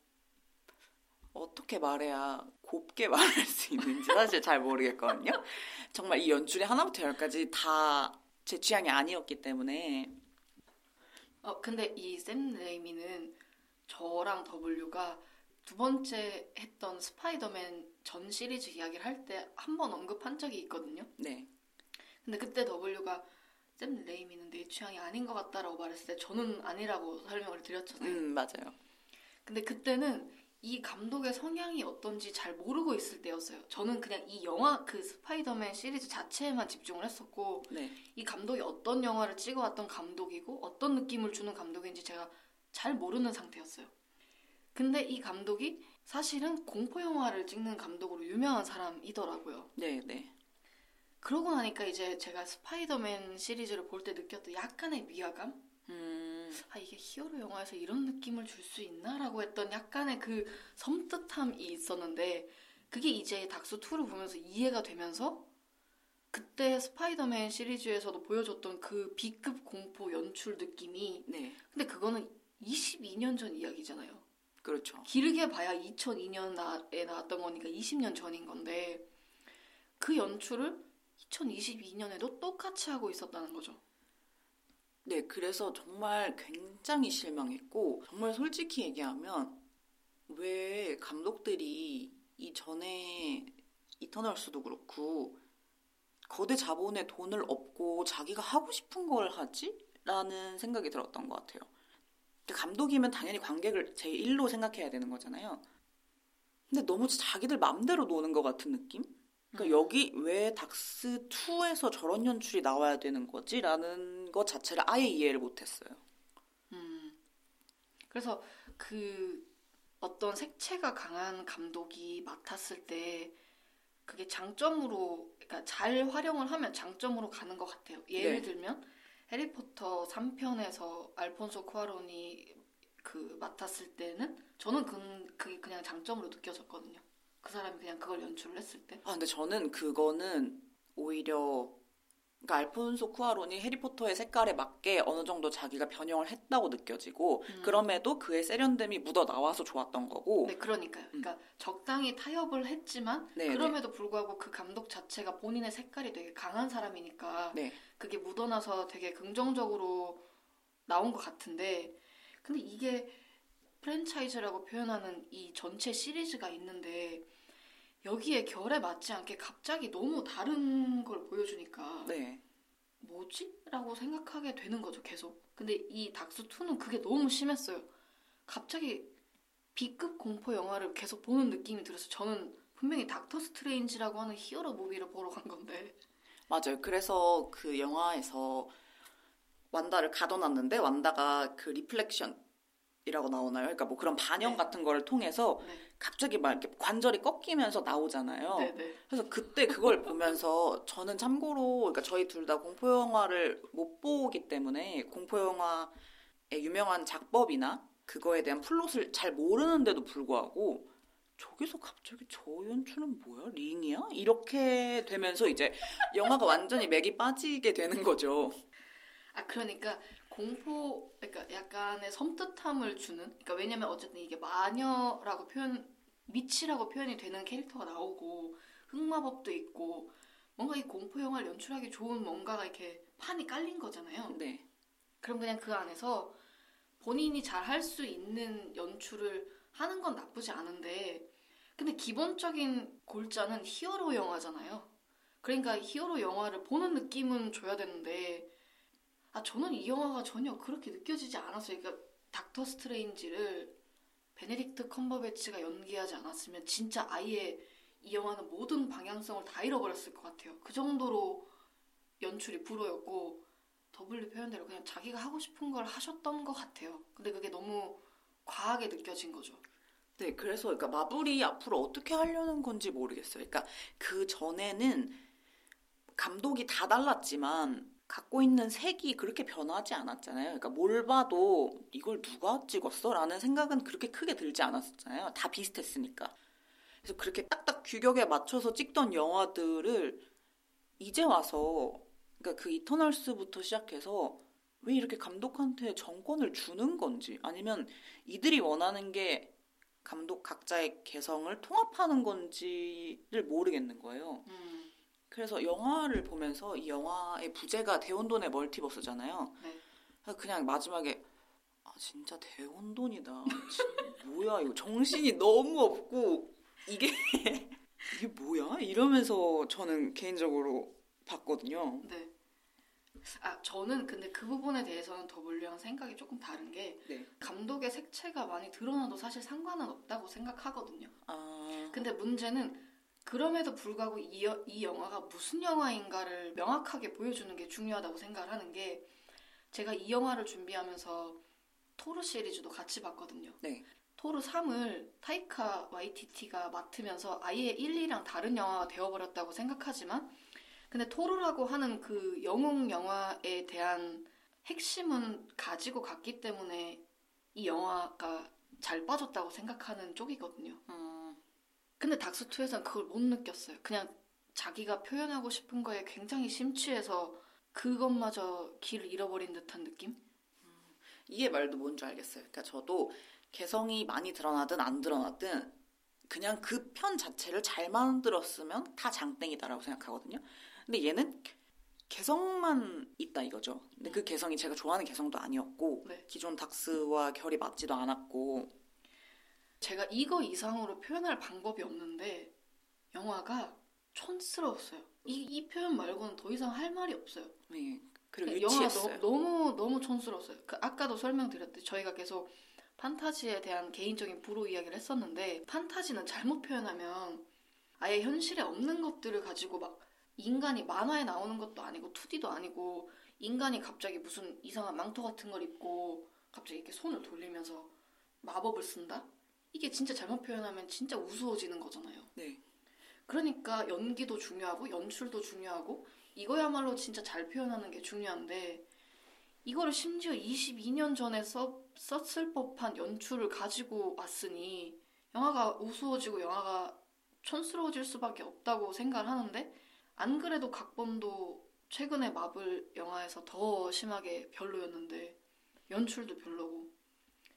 어떻게 말해야 곱게 말할 수 있는지 사실 잘 모르겠거든요. 정말 이 연출이 하나부터 열까지 다 제 취향이 아니었기 때문에 어, 근데 이샘 레이미는 저랑 W가 두 번째 했던 스파이더맨 전 시리즈 이야기를 할 때 한 번 언급한 적이 있거든요. 네. 근데 그때 W가 샘 레이미는 내 취향이 아닌 것 같다라고 말했을 때 저는 아니라고 설명을 드렸잖아요. 음 맞아요. 근데 그때는 이 감독의 성향이 어떤지 잘 모르고 있을 때였어요. 저는 그냥 이 영화 그 스파이더맨 시리즈 자체에만 집중을 했었고 네. 이 감독이 어떤 영화를 찍어왔던 감독이고 어떤 느낌을 주는 감독인지 제가 잘 모르는 상태였어요. 근데 이 감독이 사실은 공포 영화를 찍는 감독으로 유명한 사람이더라고요. 네, 네. 그러고 나니까 이제 제가 스파이더맨 시리즈를 볼 때 느꼈던 약간의 위화감? 음, 아, 이게 히어로 영화에서 이런 느낌을 줄 수 있나라고 했던 약간의 그 섬뜩함이 있었는데 그게 이제 닥스 2를 보면서 이해가 되면서 그때 스파이더맨 시리즈에서도 보여줬던 그 B급 공포 연출 느낌이 네. 근데 그거는 22년 전 이야기잖아요. 그렇죠. 길게 봐야 2002년에 나왔던 거니까 20년 전인 건데 그 연출을 2022년에도 똑같이 하고 있었다는 거죠. 네, 그래서 정말 굉장히 실망했고, 정말 솔직히 얘기하면, 왜 감독들이 이전에 이터널스도 그렇고, 거대 자본에 돈을 얻고 자기가 하고 싶은 걸 하지? 라는 생각이 들었던 것 같아요. 감독이면 당연히 관객을 제1로 생각해야 되는 거잖아요. 근데 너무 자기들 맘대로 노는 것 같은 느낌? 그러니까 음. 여기 왜 닥스 2에서 저런 연출이 나와야 되는 거지라는 것 자체를 아예 이해를 못했어요. 음. 그래서 그 어떤 색채가 강한 감독이 맡았을 때 그게 장점으로 그러니까 잘 활용을 하면 장점으로 가는 것 같아요. 예를 네. 들면 해리포터 3편에서 알폰소 쿠아론이 그 맡았을 때는 저는 그, 그게 그냥 장점으로 느껴졌거든요. 그 사람이 그냥 그걸 연출을 했을 때. 아, 근데 저는 그거는 오히려 그러니까 알폰소 쿠아론이 해리포터의 색깔에 맞게 어느 정도 자기가 변형을 했다고 느껴지고 음. 그럼에도 그의 세련됨이 묻어 나와서 좋았던 거고 네, 그러니까요. 그러니까 적당히 타협을 했지만 네, 그럼에도 불구하고 그 감독 자체가 본인의 색깔이 되게 강한 사람이니까 네. 그게 묻어나서 되게 긍정적으로 나온 것 같은데 근데 이게 프랜차이즈라고 표현하는 이 전체 시리즈가 있는데 여기에 결에 맞지 않게 갑자기 너무 다른 걸 보여주니까 네. 뭐지? 라고 생각하게 되는 거죠, 계속. 근데 이 닥스2는 그게 너무 심했어요. 갑자기 B급 공포 영화를 계속 보는 느낌이 들어서 저는 분명히 닥터 스트레인지라고 하는 히어로 무비를 보러 간 건데. 맞아요. 그래서 그 영화에서 완다를 가둬놨는데 완다가 그 reflection 이라고 나오나요? 그러니까 뭐 그런 반영 네. 같은 거를 통해서 네. 갑자기 막 이렇게 관절이 꺾이면서 나오잖아요. 네네. 그래서 그때 그걸 보면서 저는 참고로 그러니까 저희 둘 다 공포 영화를 못 보기 때문에 공포 영화의 유명한 작법이나 그거에 대한 플롯을 잘 모르는데도 불구하고 저기서 갑자기 저 연출은 뭐야? 링이야? 이렇게 되면서 이제 영화가 완전히 맥이 빠지게 되는 거죠. 아, 그러니까 공포, 그러니까 약간의 섬뜩함을 주는, 그러니까 왜냐면 어쨌든 이게 마녀라고 표현, 미치라고 표현이 되는 캐릭터가 나오고, 흑마법도 있고, 뭔가 이 공포 영화를 연출하기 좋은 뭔가가 이렇게 판이 깔린 거잖아요. 네. 그럼 그냥 그 안에서 본인이 잘 할 수 있는 연출을 하는 건 나쁘지 않은데, 근데 기본적인 골자는 히어로 영화잖아요. 그러니까 히어로 영화를 보는 느낌은 줘야 되는데, 아, 저는 이 영화가 전혀 그렇게 느껴지지 않았어요. 그러니까 닥터 스트레인지를 베네딕트 컴버배치가 연기하지 않았으면 진짜 아예 이 영화는 모든 방향성을 다 잃어버렸을 것 같아요. 그 정도로 연출이 불호였고 W 표현대로 그냥 자기가 하고 싶은 걸 하셨던 것 같아요. 근데 그게 너무 과하게 느껴진 거죠. 네, 그래서 그러니까 마블이 앞으로 어떻게 하려는 건지 모르겠어요. 그러니까 그 전에는 감독이 다 달랐지만 갖고 있는 색이 그렇게 변하지 않았잖아요. 그러니까 뭘 봐도 이걸 누가 찍었어? 라는 생각은 그렇게 크게 들지 않았었잖아요. 다 비슷했으니까. 그래서 그렇게 딱딱 규격에 맞춰서 찍던 영화들을 이제 와서 그러니까 그 이터널스부터 시작해서 왜 이렇게 감독한테 정권을 주는 건지 아니면 이들이 원하는 게 감독 각자의 개성을 통합하는 건지를 모르겠는 거예요. 음, 그래서 영화를 보면서 이 영화의 부제가 대혼돈의 멀티버스잖아요. 네. 그냥 마지막에 아 진짜 대혼돈이다. 진- 뭐야 이거 정신이 너무 없고 이게 이게 뭐야 이러면서 저는 개인적으로 봤거든요. 네. 아, 저는 근데 그 부분에 대해서는 더블유랑 생각이 조금 다른 게 네. 감독의 색채가 많이 드러나도 사실 상관은 없다고 생각하거든요. 아 근데 문제는 그럼에도 불구하고 이, 여- 이 영화가 무슨 영화인가를 명확하게 보여주는 게 중요하다고 생각을 하는 게 제가 이 영화를 준비하면서 토르 시리즈도 같이 봤거든요. 네. 토르 3을 타이카 와이티티가 맡으면서 아예 1, 2랑 다른 영화가 되어버렸다고 생각하지만 근데 토르라고 하는 그 영웅 영화에 대한 핵심은 가지고 갔기 때문에 이 영화가 잘 빠졌다고 생각하는 쪽이거든요. 음, 근데 닥스2에서는 그걸 못 느꼈어요. 그냥 자기가 표현하고 싶은 거에 굉장히 심취해서 그것마저 길을 잃어버린 듯한 느낌? 이게 말도 뭔지 알겠어요. 그러니까 저도 개성이 많이 드러나든 안 드러나든 그냥 그 편 자체를 잘 만들었으면 다 장땡이다라고 생각하거든요. 근데 얘는 개성만 있다 이거죠. 근데 그 개성이 제가 좋아하는 개성도 아니었고 네. 기존 닥스와 결이 맞지도 않았고 제가 이거 이상으로 표현할 방법이 없는데 영화가 촌스러웠어요. 이, 이 표현 말고는 더 이상 할 말이 없어요. 네. 그리고 그 영화가 유치했어요. 너, 무 너무 촌스러웠어요. 그 아까도 설명드렸듯이 저희가 계속 판타지에 대한 개인적인 불호 이야기를 했었는데 판타지는 잘못 표현하면 아예 현실에 없는 것들을 가지고 막 인간이 만화에 나오는 것도 아니고 2D도 아니고 인간이 갑자기 무슨 이상한 망토 같은 걸 입고 갑자기 이렇게 손을 돌리면서 마법을 쓴다? 이게 진짜 잘못 표현하면 진짜 우스워지는 거잖아요. 네. 그러니까 연기도 중요하고 연출도 중요하고 이거야말로 진짜 잘 표현하는 게 중요한데 이거를 심지어 22년 전에 써, 썼을 법한 연출을 가지고 왔으니 영화가 우스워지고 영화가 촌스러워질 수밖에 없다고 생각을 하는데 안 그래도 각본도 최근에 마블 영화에서 더 심하게 별로였는데 연출도 별로고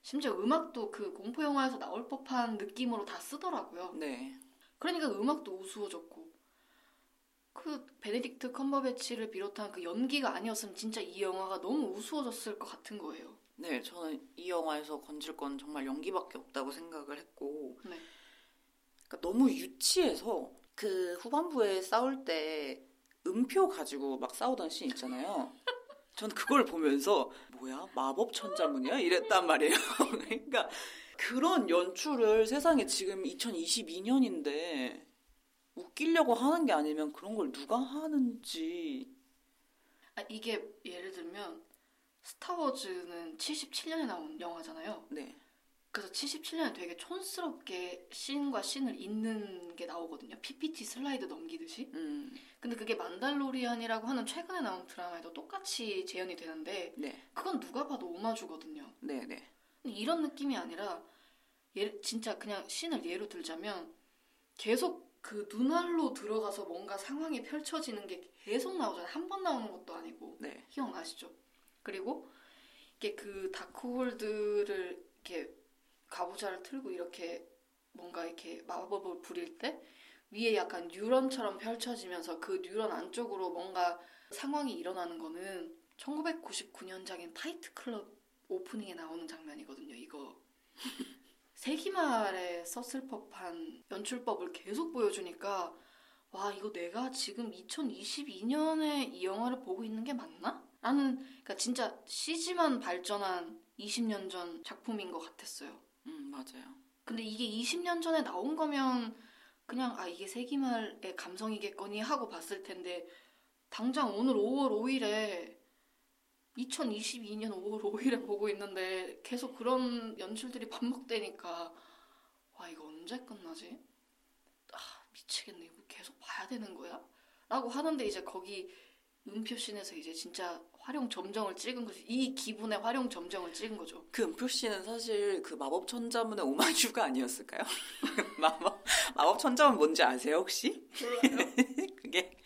심지어 음악도 그 공포 영화에서 나올 법한 느낌으로 다 쓰더라고요. 네. 그러니까 음악도 우스워졌고 그 베네딕트 컴버배치를 비롯한 그 연기가 아니었으면 진짜 이 영화가 너무 우스워졌을 것 같은 거예요. 네, 저는 이 영화에서 건질 건 정말 연기밖에 없다고 생각을 했고, 네. 그러니까 너무 유치해서 그 후반부에 싸울 때 음표 가지고 막 싸우던 씬 있잖아요. 전 그걸 보면서 뭐야 마법 천자문이야 이랬단 말이에요. 그러니까 그런 연출을 세상에 지금 2022년인데 웃기려고 하는 게 아니면 그런 걸 누가 하는지 아, 이게 예를 들면 스타워즈는 77년에 나온 영화잖아요. 네, 그래서 77년에 되게 촌스럽게 씬과 씬을 잇는 게 나오거든요. PPT 슬라이드 넘기듯이. 음, 근데 그게 만달로리안이라고 하는 최근에 나온 드라마에도 똑같이 재현이 되는데 네, 그건 누가 봐도 오마주거든요. 네, 네, 이런 느낌이 아니라 예, 진짜 그냥 씬을 예로 들자면 계속 그 눈알로 들어가서 뭔가 상황이 펼쳐지는 게 계속 나오잖아요. 한 번 나오는 것도 아니고 네, 기억나시죠? 그리고 이게 그 다크홀드를 이렇게 가부좌를 틀고 이렇게 뭔가 이렇게 마법을 부릴 때 위에 약간 뉴런처럼 펼쳐지면서 그 뉴런 안쪽으로 뭔가 상황이 일어나는 거는 1999년작인 파이트 클럽 오프닝에 나오는 장면이거든요. 이거 세기말에 썼을 법한 연출법을 계속 보여주니까 와 이거 내가 지금 2022년에 이 영화를 보고 있는 게 맞나? 나는 그러니까 진짜 CG만 발전한 20년 전 작품인 것 같았어요. 음 맞아요. 근데 이게 20년 전에 나온 거면 그냥 아 이게 세기말의 감성이겠거니 하고 봤을 텐데 당장 오늘 5월 5일에 2022년 5월 5일에 보고 있는데 계속 그런 연출들이 반복되니까 와 이거 언제 끝나지? 아 미치겠네 이거 계속 봐야 되는 거야? 라고 하는데 이제 거기 음표씬에서 이제 진짜 활용 점정을 찍은 거지 이 기분에 활용 점정을 찍은 거죠. 그 은표 씨는 사실 그 마법 천자문의 오마주가 아니었을까요? 마법 마법 천자문 뭔지 아세요 혹시? 그게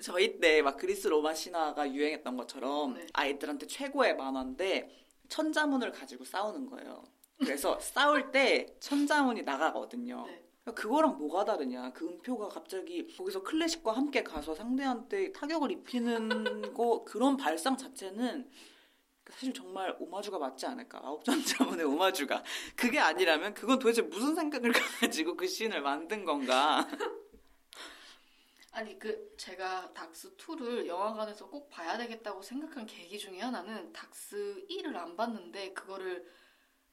저희 때 막 그리스 로마 신화가 유행했던 것처럼 네. 아이들한테 최고의 만화인데 천자문을 가지고 싸우는 거예요. 그래서 싸울 때 천자문이 나가거든요. 네. 그거랑 뭐가 다르냐? 그 은표가 갑자기 거기서 클래식과 함께 가서 상대한테 타격을 입히는 거 그런 발상 자체는 사실 정말 오마주가 맞지 않을까? 아홉 전자문의 오마주가 그게 아니라면 그건 도대체 무슨 생각을 가지고 그 씬을 만든 건가? 아니 그 제가 닥스 2를 영화관에서 꼭 봐야 되겠다고 생각한 계기 중에 하나는 닥스 1을 안 봤는데 그거를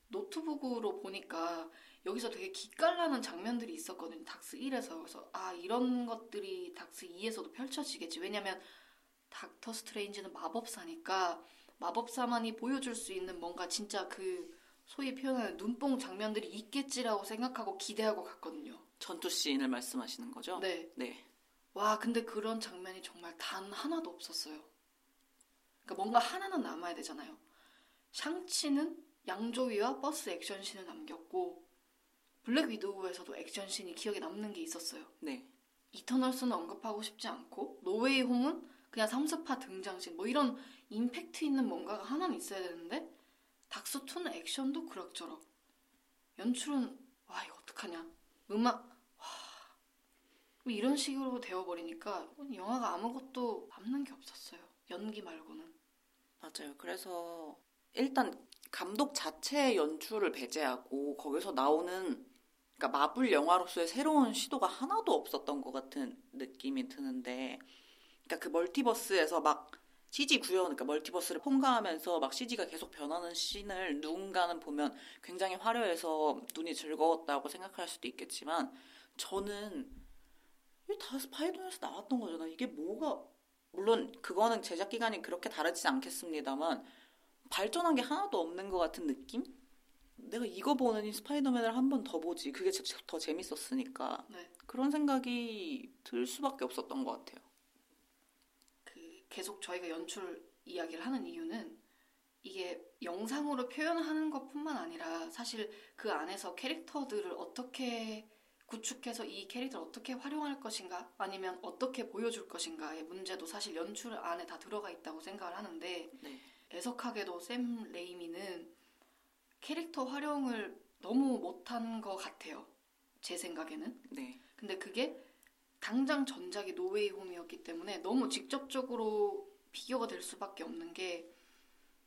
노트북으로 보니까 여기서 되게 기깔나는 장면들이 있었거든요. 닥스 1에서 그래서 아 이런 것들이 닥스 2에서도 펼쳐지겠지. 왜냐면 닥터 스트레인지는 마법사니까 마법사만이 보여줄 수 있는 뭔가 진짜 그 소위 표현하는 눈뽕 장면들이 있겠지라고 생각하고 기대하고 갔거든요. 전투 씬을 말씀하시는 거죠? 네. 네. 와, 근데 그런 장면이 정말 단 하나도 없었어요. 그러니까 뭔가 하나는 남아야 되잖아요. 샹치는 양조위와 버스 액션씬을 남겼고 블랙 위도우에서도 액션씬이 기억에 남는 게 있었어요. 네. 이터널스는 언급하고 싶지 않고 노웨이 홈은 그냥 3스파 등장씬 뭐 이런 임팩트 있는 뭔가가 하나는 있어야 되는데 닥스2는 액션도 그럭저럭. 연출은, 와, 이거 어떡하냐. 음악, 와. 뭐 이런 식으로 되어버리니까 영화가 아무것도 남는 게 없었어요. 연기 말고는. 맞아요. 그래서 일단 감독 자체의 연출을 배제하고 거기서 나오는 그러니까 마블 영화로서의 새로운 시도가 하나도 없었던 것 같은 느낌이 드는데 그러니까 그 멀티버스에서 막 CG 구현, 그러니까 멀티버스를 통과하면서 막 CG가 계속 변하는 씬을 누군가는 보면 굉장히 화려해서 눈이 즐거웠다고 생각할 수도 있겠지만 저는 이게 다 스파이더맨에서 나왔던 거잖아. 이게 뭐가 물론 그거는 제작 기간이 그렇게 다르지 않겠습니다만 발전한 게 하나도 없는 것 같은 느낌? 내가 이거 보느니 스파이더맨을 한 번 더 보지. 그게 더 재밌었으니까. 네. 그런 생각이 들 수밖에 없었던 것 같아요. 그 계속 저희가 연출 이야기를 하는 이유는 이게 영상으로 표현하는 것뿐만 아니라 사실 그 안에서 캐릭터들을 어떻게 구축해서 이 캐릭터를 어떻게 활용할 것인가 아니면 어떻게 보여줄 것인가의 문제도 사실 연출 안에 다 들어가 있다고 생각을 하는데 네. 애석하게도 샘 레이미는 캐릭터 활용을 너무 못한 것 같아요. 제 생각에는. 네. 근데 그게 당장 전작이 노웨이 홈이었기 때문에 너무 직접적으로 비교가 될 수밖에 없는 게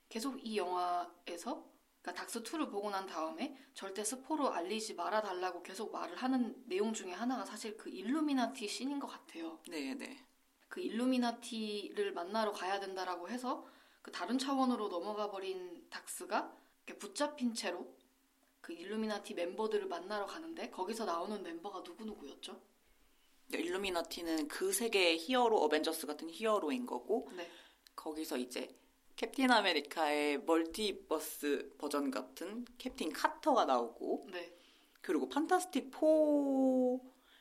계속 이 영화에서 그러니까 닥스 2를 보고 난 다음에 절대 스포로 알리지 말아 달라고 계속 말을 하는 내용 중에 하나가 사실 그 일루미나티 씬인 것 같아요. 네, 네. 그 일루미나티를 만나러 가야 된다라고 해서 그 다른 차원으로 넘어가 버린 닥스가 붙잡힌 채로 그 일루미나티 멤버들을 만나러 가는데 거기서 나오는 멤버가 누구누구였죠? 일루미나티는 그 세계의 히어로 어벤져스 같은 히어로인 거고 네. 거기서 이제 캡틴 아메리카의 멀티버스 버전 같은 캡틴 카터가 나오고 네. 그리고 판타스틱 4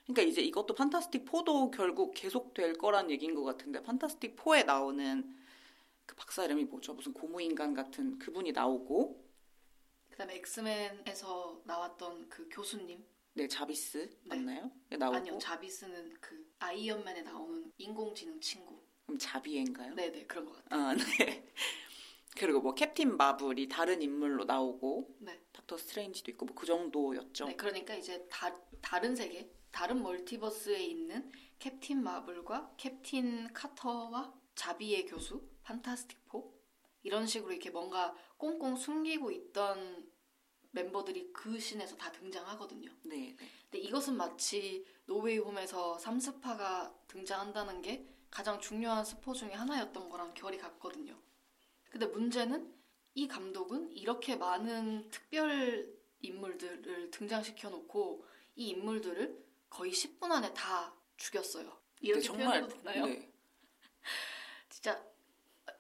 그러니까 이제 이것도 판타스틱 4도 결국 계속 될 거란 얘기인 것 같은데 판타스틱 4에 나오는 그 박사 이름이 뭐죠? 무슨 고무인간 같은 그분이 나오고 그다음에 엑스맨에서 나왔던 그 교수님 네 자비스 네. 맞나요? 네, 나오고 아니요 자비스는 그 아이언맨에 나오는 인공지능 친구 그럼 자비엔가요? 네 네 그런 것 같아요 아, 네. 그리고 뭐 캡틴 마블이 다른 인물로 나오고 네. 닥터 스트레인지도 있고 뭐 그 정도였죠. 네 그러니까 이제 다, 다른 세계 다른 멀티버스에 있는 캡틴 마블과 캡틴 카터와 자비에 교수 판타스틱 포 이런 식으로 이렇게 뭔가 꽁꽁 숨기고 있던 멤버들이 그 씬에서 다 등장하거든요. 네, 네. 근데 이것은 마치 노웨이 홈에서 삼스파가 등장한다는 게 가장 중요한 스포 중에 하나였던 거랑 결이 같거든요. 근데 문제는 이 감독은 이렇게 많은 특별 인물들을 등장시켜 놓고 이 인물들을 거의 10분 안에 다 죽였어요. 이렇게 근데 표현해도 되나요? 네. 진짜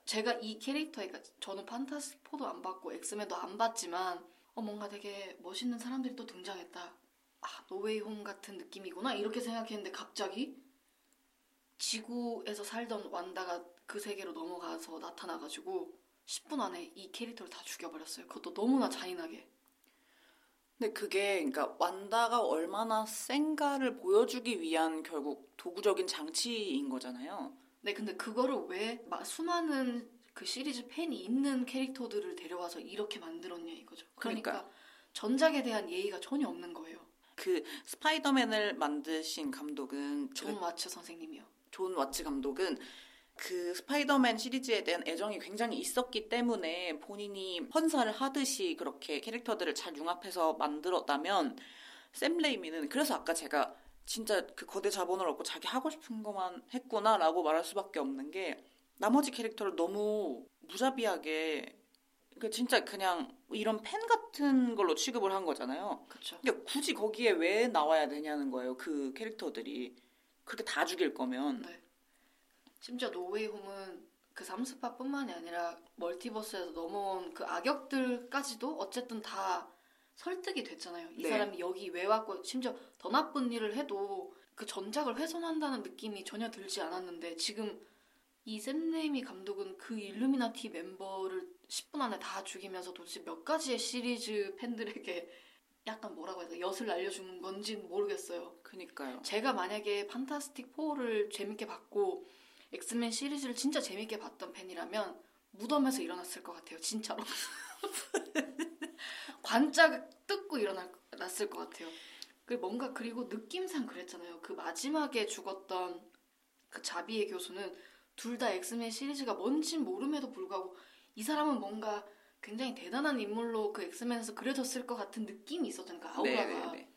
제가 이 캐릭터에 그러니까 저는 판타스틱 포도 안 봤고 엑스맨도 안 봤지만 어 뭔가 되게 멋있는 사람들이 또 등장했다. 아 노웨이 홈 같은 느낌이구나 이렇게 생각했는데 갑자기 지구에서 살던 완다가 그 세계로 넘어가서 나타나가지고 10분 안에 이 캐릭터를 다 죽여버렸어요. 그것도 너무나 잔인하게. 근데 그게 그러니까 완다가 얼마나 센가를 보여주기 위한 결국 도구적인 장치인 거잖아요. 네, 근데 그거를 왜 마- 수많은 그 시리즈 팬이 있는 캐릭터들을 데려와서 이렇게 만들었냐 이거죠. 그러니까, 그러니까. 전작에 대한 예의가 전혀 없는 거예요. 그 스파이더맨을 만드신 감독은 존 그 와츠 선생님이요. 존 와츠 감독은 그 스파이더맨 시리즈에 대한 애정이 굉장히 있었기 때문에 본인이 헌사를 하듯이 그렇게 캐릭터들을 잘 융합해서 만들었다면 샘 레이미는 그래서 아까 제가 진짜 그 거대 자본을 얻고 자기 하고 싶은 것만 했구나라고 말할 수밖에 없는 게 나머지 캐릭터를 너무 무자비하게 그 진짜 그냥 이런 팬 같은 걸로 취급을 한 거잖아요. 그렇죠. 그러니까 굳이 거기에 왜 나와야 되냐는 거예요. 그 캐릭터들이 그렇게 다 죽일 거면 네. 심지어 노웨이 홈은 그 삼스파뿐만이 아니라 멀티버스에서 넘어온 그 악역들까지도 어쨌든 다 설득이 됐잖아요. 이 네. 사람이 여기 왜 왔고 심지어 더 나쁜 일을 해도 그 전작을 훼손한다는 느낌이 전혀 들지 않았는데 지금 이 샘레이미 감독은 그 일루미나티 멤버를 10분 안에 다 죽이면서 도대체 몇 가지의 시리즈 팬들에게 약간 뭐라고 해야 돼 엿을 알려준 건지는 모르겠어요. 그니까요. 제가 만약에 판타스틱 4를 재밌게 봤고 엑스맨 시리즈를 진짜 재밌게 봤던 팬이라면 무덤에서 일어났을 것 같아요. 진짜로. 관짝 뜯고 일어났을 것 같아요. 그 뭔가 그리고 느낌상 그랬잖아요. 그 마지막에 죽었던 그 자비에 교수는 둘 다 엑스맨 시리즈가 뭔진 모름에도 불구하고 이 사람은 뭔가 굉장히 대단한 인물로 그 엑스맨에서 그려졌을 것 같은 느낌이 있었잖아요. 그 아우라가. 네네네.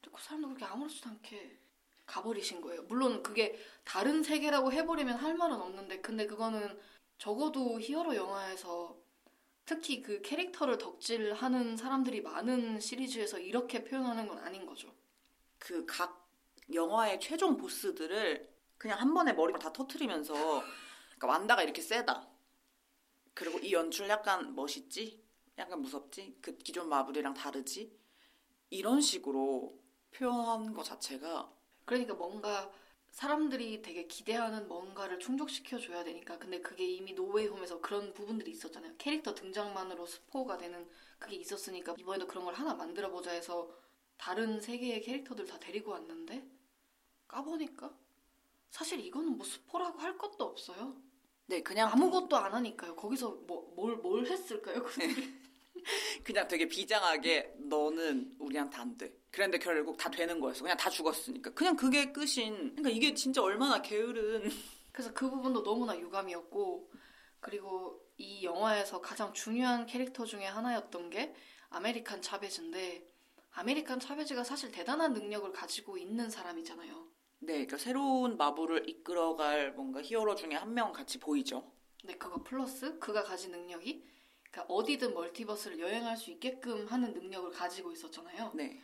근데 그 사람도 그렇게 아무렇지도 않게 가버리신 거예요. 물론 그게 다른 세계라고 해버리면 할 말은 없는데 근데 그거는 적어도 히어로 영화에서 특히 그 캐릭터를 덕질하는 사람들이 많은 시리즈에서 이렇게 표현하는 건 아닌 거죠. 그 각 영화의 최종 보스들을 그냥 한 번에 머리를 다 터트리면서 그러니까 완다가 이렇게 세다. 그리고 이 연출 약간 멋있지? 약간 무섭지? 그 기존 마블이랑 다르지? 이런 식으로 표현한 것 자체가 그러니까 뭔가 사람들이 되게 기대하는 뭔가를 충족시켜 줘야 되니까 근데 그게 이미 노웨이 홈에서 그런 부분들이 있었잖아요. 캐릭터 등장만으로 스포가 되는 그게 있었으니까 이번에도 그런 걸 하나 만들어 보자 해서 다른 세계의 캐릭터들 다 데리고 왔는데 까보니까 사실 이거는 뭐 스포라고 할 것도 없어요. 네 그냥 아무것도 안 하니까요. 거기서 뭐뭘뭘 했을까요? 그들이? 그냥 되게 비장하게 너는 우리한테 안 돼. 그런데 결국 다 되는 거였어. 그냥 다 죽었으니까. 그냥 그게 끝인. 그러니까 이게 진짜 얼마나 게으른. 그래서 그 부분도 너무나 유감이었고 그리고 이 영화에서 가장 중요한 캐릭터 중에 하나였던 게 아메리칸 차베즈인데 아메리칸 차베즈가 사실 대단한 능력을 가지고 있는 사람이잖아요. 네, 그러니까 새로운 마블을 이끌어갈 뭔가 히어로 중에 한 명 같이 보이죠. 근데 그거 플러스 그가 가진 능력이 그러니까 어디든 멀티버스를 여행할 수 있게끔 하는 능력을 가지고 있었잖아요. 네.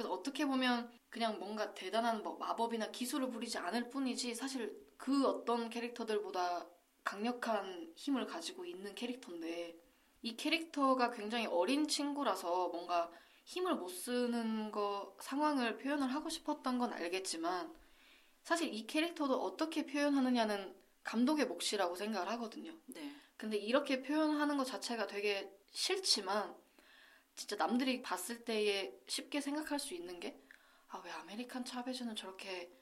그래서 어떻게 보면 그냥 뭔가 대단한 뭐 마법이나 기술을 부리지 않을 뿐이지 사실 그 어떤 캐릭터들보다 강력한 힘을 가지고 있는 캐릭터인데 이 캐릭터가 굉장히 어린 친구라서 뭔가 힘을 못 쓰는 거 상황을 표현을 하고 싶었던 건 알겠지만 사실 이 캐릭터도 어떻게 표현하느냐는 감독의 몫이라고 생각을 하거든요. 네. 근데 이렇게 표현하는 것 자체가 되게 싫지만 진짜 남들이 봤을 때에 쉽게 생각할 수 있는 게 아 왜 아메리칸 차베즈는 저렇게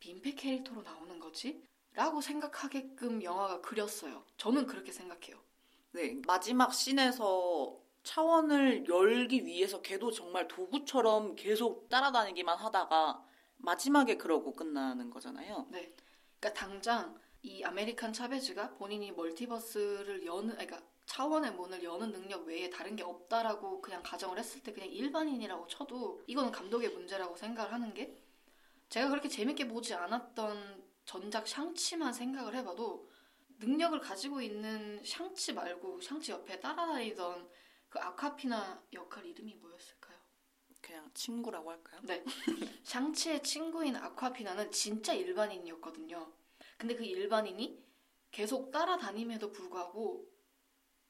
민폐 캐릭터로 나오는 거지? 라고 생각하게끔 영화가 그렸어요. 저는 그렇게 생각해요. 네. 마지막 씬에서 차원을 열기 위해서 걔도 정말 도구처럼 계속 따라다니기만 하다가 마지막에 그러고 끝나는 거잖아요. 네. 그러니까 당장 이 아메리칸 차베즈가 본인이 멀티버스를 여는, 그러니까 차원의 문을 여는 능력 외에 다른 게 없다라고 그냥 가정을 했을 때 그냥 일반인이라고 쳐도 이거는 감독의 문제라고 생각을 하는 게 제가 그렇게 재밌게 보지 않았던 전작 샹치만 생각을 해봐도 능력을 가지고 있는 샹치 말고 샹치 옆에 따라다니던 그 아카피나 역할 이름이 뭐였을까요? 그냥 친구라고 할까요? 네. 샹치의 친구인 아쿠아피나는 진짜 일반인이었거든요. 근데 그 일반인이 계속 따라다님에도 불구하고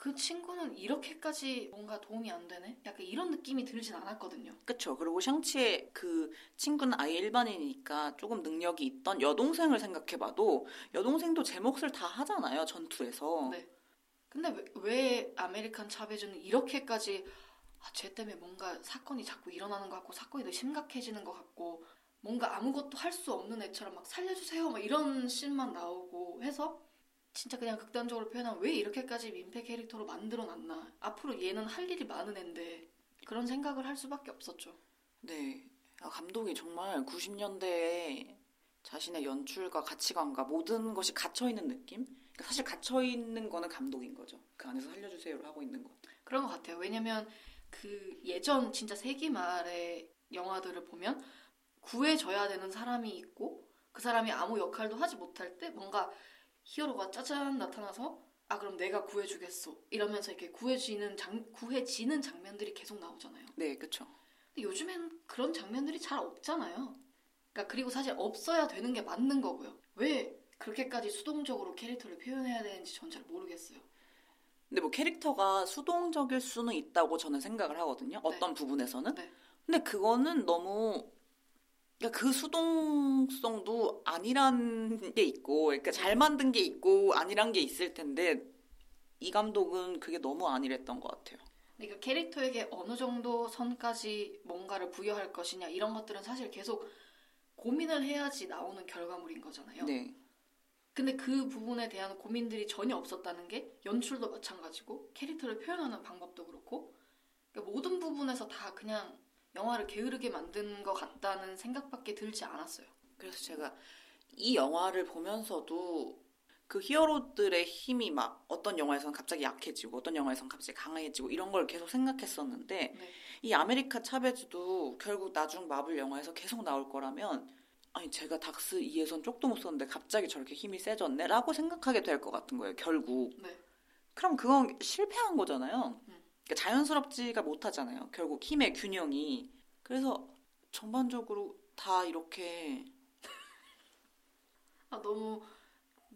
그 친구는 이렇게까지 뭔가 도움이 안 되네? 약간 이런 느낌이 들진 않았거든요. 그쵸. 그리고 샹치의 그 친구는 아예 일반인이니까 조금 능력이 있던 여동생을 생각해봐도 여동생도 제 몫을 다 하잖아요. 전투에서. 네. 근데 왜, 왜 아메리칸 차베즈는 이렇게까지 아, 쟤 때문에 뭔가 사건이 자꾸 일어나는 것 같고 사건이 더 심각해지는 것 같고 뭔가 아무것도 할 수 없는 애처럼 막 살려주세요 막 이런 씬만 나오고 해서 진짜 그냥 극단적으로 표현하면 왜 이렇게까지 민폐 캐릭터로 만들어놨나 앞으로 얘는 할 일이 많은 앤데 그런 생각을 할 수밖에 없었죠. 네. 아, 감독이 정말 90년대에 자신의 연출과 가치관과 모든 것이 갇혀있는 느낌? 그러니까 사실 갇혀있는 거는 감독인 거죠. 그 안에서 살려주세요를 하고 있는 거. 그런 것 같아요. 왜냐면 그 예전 진짜 세기 말의 영화들을 보면 구해줘야 되는 사람이 있고 그 사람이 아무 역할도 하지 못할 때 뭔가 히어로가 짜잔 나타나서 아 그럼 내가 구해주겠어 이러면서 이렇게 구해지는 장 구해지는 장면들이 계속 나오잖아요. 네, 그쵸. 근데 요즘엔 그런 장면들이 잘 없잖아요. 그러니까 그리고 사실 없어야 되는 게 맞는 거고요. 왜 그렇게까지 수동적으로 캐릭터를 표현해야 되는지 전 잘 모르겠어요. 근데 뭐 캐릭터가 수동적일 수는 있다고 저는 생각을 하거든요. 어떤 부분에서는. 네. 근데 그거는 너무 그러니까 그 수동성도 아니란 게 있고, 그러니까 잘 만든 게 있고 아니란 게 있을 텐데 이 감독은 그게 너무 아니랬던 것 같아요. 그러니까 캐릭터에게 어느 정도 선까지 뭔가를 부여할 것이냐 이런 것들은 사실 계속 고민을 해야지 나오는 결과물인 거잖아요. 네, 근데 그 부분에 대한 고민들이 전혀 없었다는 게 연출도 마찬가지고 캐릭터를 표현하는 방법도 그렇고 그러니까 모든 부분에서 다 그냥 영화를 게으르게 만든 것 같다는 생각밖에 들지 않았어요. 그래서 제가 이 영화를 보면서도 그 히어로들의 힘이 막 어떤 영화에선 갑자기 약해지고 어떤 영화에선 갑자기 강해지고 이런 걸 계속 생각했었는데 네. 이 아메리카 차베즈도 결국 나중 마블 영화에서 계속 나올 거라면 아니 제가 닥스 2에선 쪽도 못 썼는데 갑자기 저렇게 힘이 세졌네 라고 생각하게 될 것 같은 거예요 결국 네. 그럼 그건 실패한 거잖아요 음. 그러니까 자연스럽지가 못하잖아요 결국 힘의 균형이 그래서 전반적으로 다 이렇게 아 너무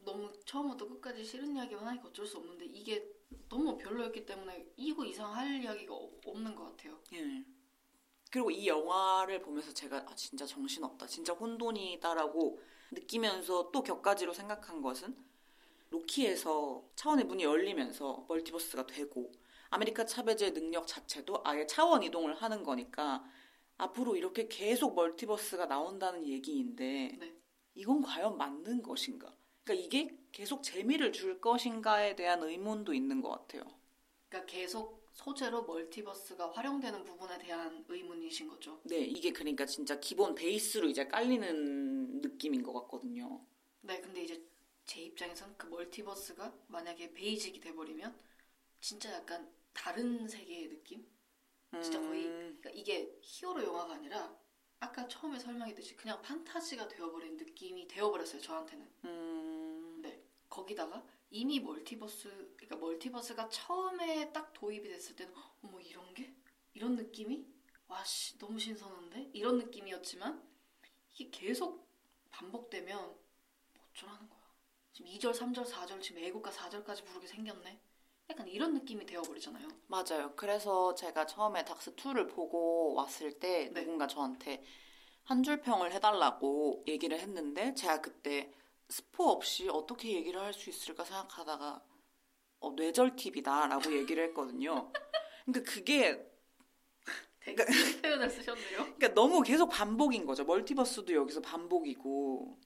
너무 처음부터 끝까지 싫은 이야기만 하니까 어쩔 수 없는데 이게 너무 별로였기 때문에 이거 이상 할 이야기가 어- 없는 것 같아요. 예. 그리고 이 영화를 보면서 제가 아, 진짜 정신없다. 진짜 혼돈이다라고 느끼면서 또 격가지로 생각한 것은 로키에서 차원의 문이 열리면서 멀티버스가 되고 아메리카 차베즈의 능력 자체도 아예 차원 이동을 하는 거니까 앞으로 이렇게 계속 멀티버스가 나온다는 얘기인데 네. 이건 과연 맞는 것인가? 그러니까 이게 계속 재미를 줄 것인가에 대한 의문도 있는 것 같아요. 그러니까 계속 소재로 멀티버스가 활용되는 부분에 대한 의문이신 거죠. 네, 이게 그러니까 진짜 기본 베이스로 이제 깔리는 느낌인 것 같거든요. 네, 근데 이제 제 입장에선 그 멀티버스가 만약에 basic이 돼버리면 진짜 약간 다른 세계의 느낌? 진짜 거의 음, 그러니까 이게 히어로 영화가 아니라 아까 처음에 설명했듯이 그냥 판타지가 되어버린 느낌이 되어버렸어요 저한테는. 음, 네. 거기다가 이미 멀티버스, 그러니까 멀티버스가 처음에 딱 도입이 됐을 때는 어머 이런 게 이런 느낌이 와씨 너무 신선한데 이런 느낌이었지만 이게 계속 반복되면 뭐 어쩌라는 거야. 지금 2절, 3절, 4절 지금 애국가 4절까지 부르게 생겼네. 약간 이런 느낌이 되어버리잖아요. 맞아요. 그래서 제가 처음에 닥스 2를 보고 왔을 때 네. 누군가 저한테 한 줄 평을 해달라고 얘기를 했는데 제가 그때 스포 없이 어떻게 얘기를 할 수 있을까 생각하다가 어, 뇌절 팁이다 라고 얘기를 했거든요. 그러니까 그게 큰 표현을 쓰셨네요. 그러니까 너무 계속 반복인 거죠. 멀티버스도 여기서 반복이고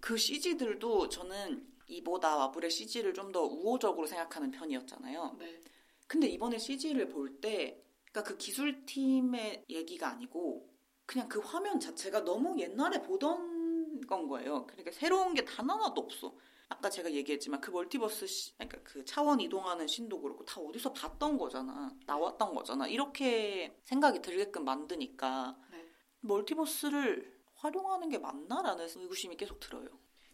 그 CG들도 저는 이보다 마블의 CG를 좀 더 우호적으로 생각하는 편이었잖아요. 네. 근데 이번에 CG를 볼 때 그러니까 그 기술팀의 얘기가 아니고 그냥 그 화면 자체가 너무 옛날에 보던 건 거예요. 그러니까 새로운 게 단 하나도 없어. 아까 제가 얘기했지만 그 멀티버스 시, 그러니까 그 차원 이동하는 신도 그렇고 다 어디서 봤던 거잖아. 나왔던 거잖아. 이렇게 생각이 들게끔 만드니까 네. multiverse를 활용하는 게 맞나라는 의구심이 계속 들어요.